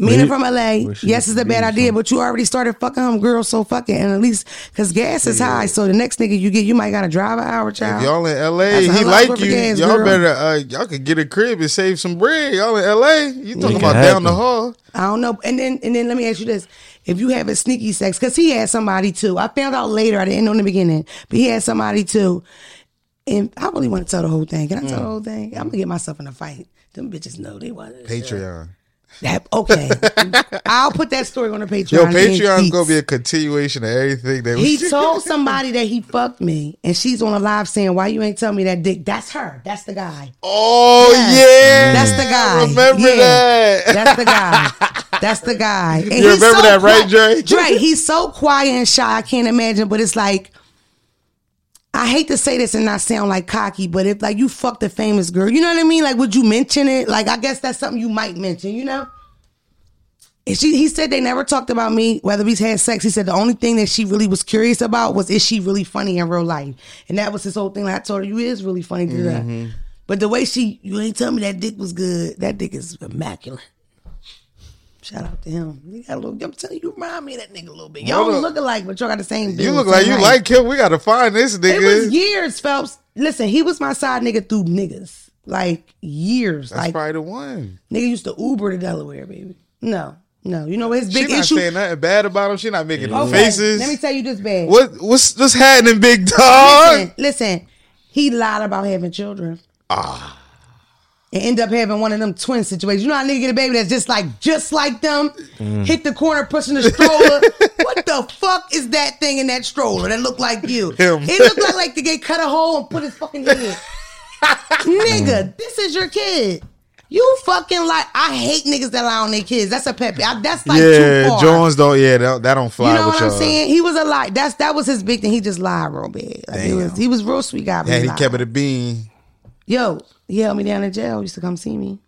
Mina Where- from LA. Yes, it's a bad from? idea, but you already started fucking them girls, so fucking. And at least, because gas is high, so the next nigga you get, you might got to drive an hour, If child. y'all in LA, he hell of a like you. gas, y'all girl. better. Uh, y'all could get a crib and save some bread. Y'all in LA. You talking Make it about down the hall? I don't know. And then, and then let me ask you this: If you have a sneaky sex, because he had somebody too. I found out later. I didn't know in the beginning, but he had somebody too. And I really want to tell the whole thing. Can I Mm. tell the whole thing? I'm gonna get myself in a fight. Them bitches know they want it. Patreon. That okay. I'll put that story on the Patreon. Your Patreon's gonna be a continuation of everything that He we. told somebody that he fucked me, and she's on a live saying, "Why you ain't tell me that dick?" That's her. That's the guy. oh Yeah. yeah, That's the guy. Remember Yeah. that? That's the guy. That's the guy. And You remember that, right, Dre? Dre, he's so quiet and shy. I can't imagine. But it's like, I hate to say this and not sound like cocky, but if like you fucked a famous girl, you know what I mean? Like, would you mention it? Like, I guess that's something you might mention. You know. And she, he said they never talked about me, whether we had sex. He said the only thing that she really was curious about was is she really funny in real life, and that was his whole thing. Like I told her, you is really funny to Mm-hmm. that. But the way she, you ain't tell me that dick was good. That dick is immaculate. Shout out to him. He got a little. I'm telling you, you remind me of that nigga a little bit. Y'all don't look alike, but y'all got the same. You look like you height. like him. We gotta find this nigga. It was years, Phelps. Listen, he was my side nigga through niggas. Like years. That's like probably the one. nigga used to Uber to Delaware, baby. No, no. You know what his She big not issue. saying nothing bad about him. She not making Okay, faces. Let me tell you this, bad. what what's what's happening, big dog? Listen, listen. He lied about having children. Ah. And end up having one of them twin situations. You know how nigga get a baby that's just like just like them, mm-hmm. hit the corner pushing the stroller. what the fuck is that thing in that stroller that look like you? Him. It looked like like the guy cut a hole and put his fucking head. nigga, mm. this is your kid. You fucking like I hate niggas that lie on their kids. That's a pet. peeve. I- That's like too yeah, far. Jones don't. Yeah, that, that don't fly You know what I'm y'all. saying? He was a lie. That's that was his big thing. He just lied real bad. Like it was, he was real sweet guy. Yeah, he, he kept it a bean. Yo, he held me down in jail. He used to come see me.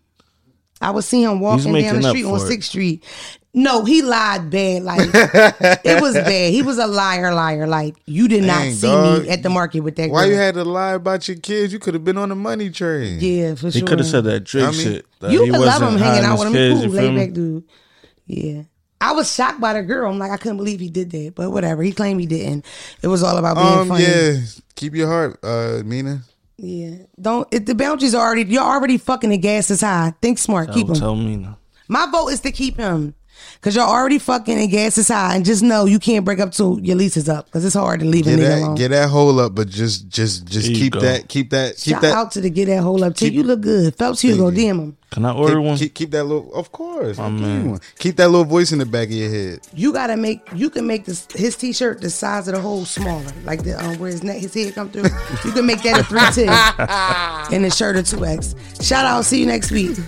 I would see him walking down the street on. Sixth Street. No, he lied bad. Like it was bad. He was a liar, liar. Like you did not see dog. me at the market with that. Why girl. you had to lie about your kids? You could have been on the money train. Yeah, for He could have said that Drake I mean, shit. That You he could love him hanging out with his him. kids, cool, laid back dude. Yeah. I was shocked by the girl. I'm like, I couldn't believe he did that, but whatever. He claimed he didn't. It was all about being Um, funny. yeah. Keep your heart, uh, Mina. Yeah. Don't. If the boundaries are already, you're already fucking the gas is high. Think smart. keep him. tell me now. My vote is to keep him. Cause you're already fucking and gas is high, and just know you can't break up till your lease is up. Cause it's hard to leave a Get nigga that, alone. get that hole up, but just, just, just There you keep go. that, keep that, keep Shout that. out to the get that hole up. Till you look good. Phelps Jugo, DM him. Can I order keep, one? Keep, keep that little, of course. I'll give you man. Keep that little voice in the back of your head. You gotta make. You can make this his t-shirt the size of the hole smaller, like the um, where his neck, his head come through. You can make that a three ten, and the shirt a two X. Shout out. See you next week.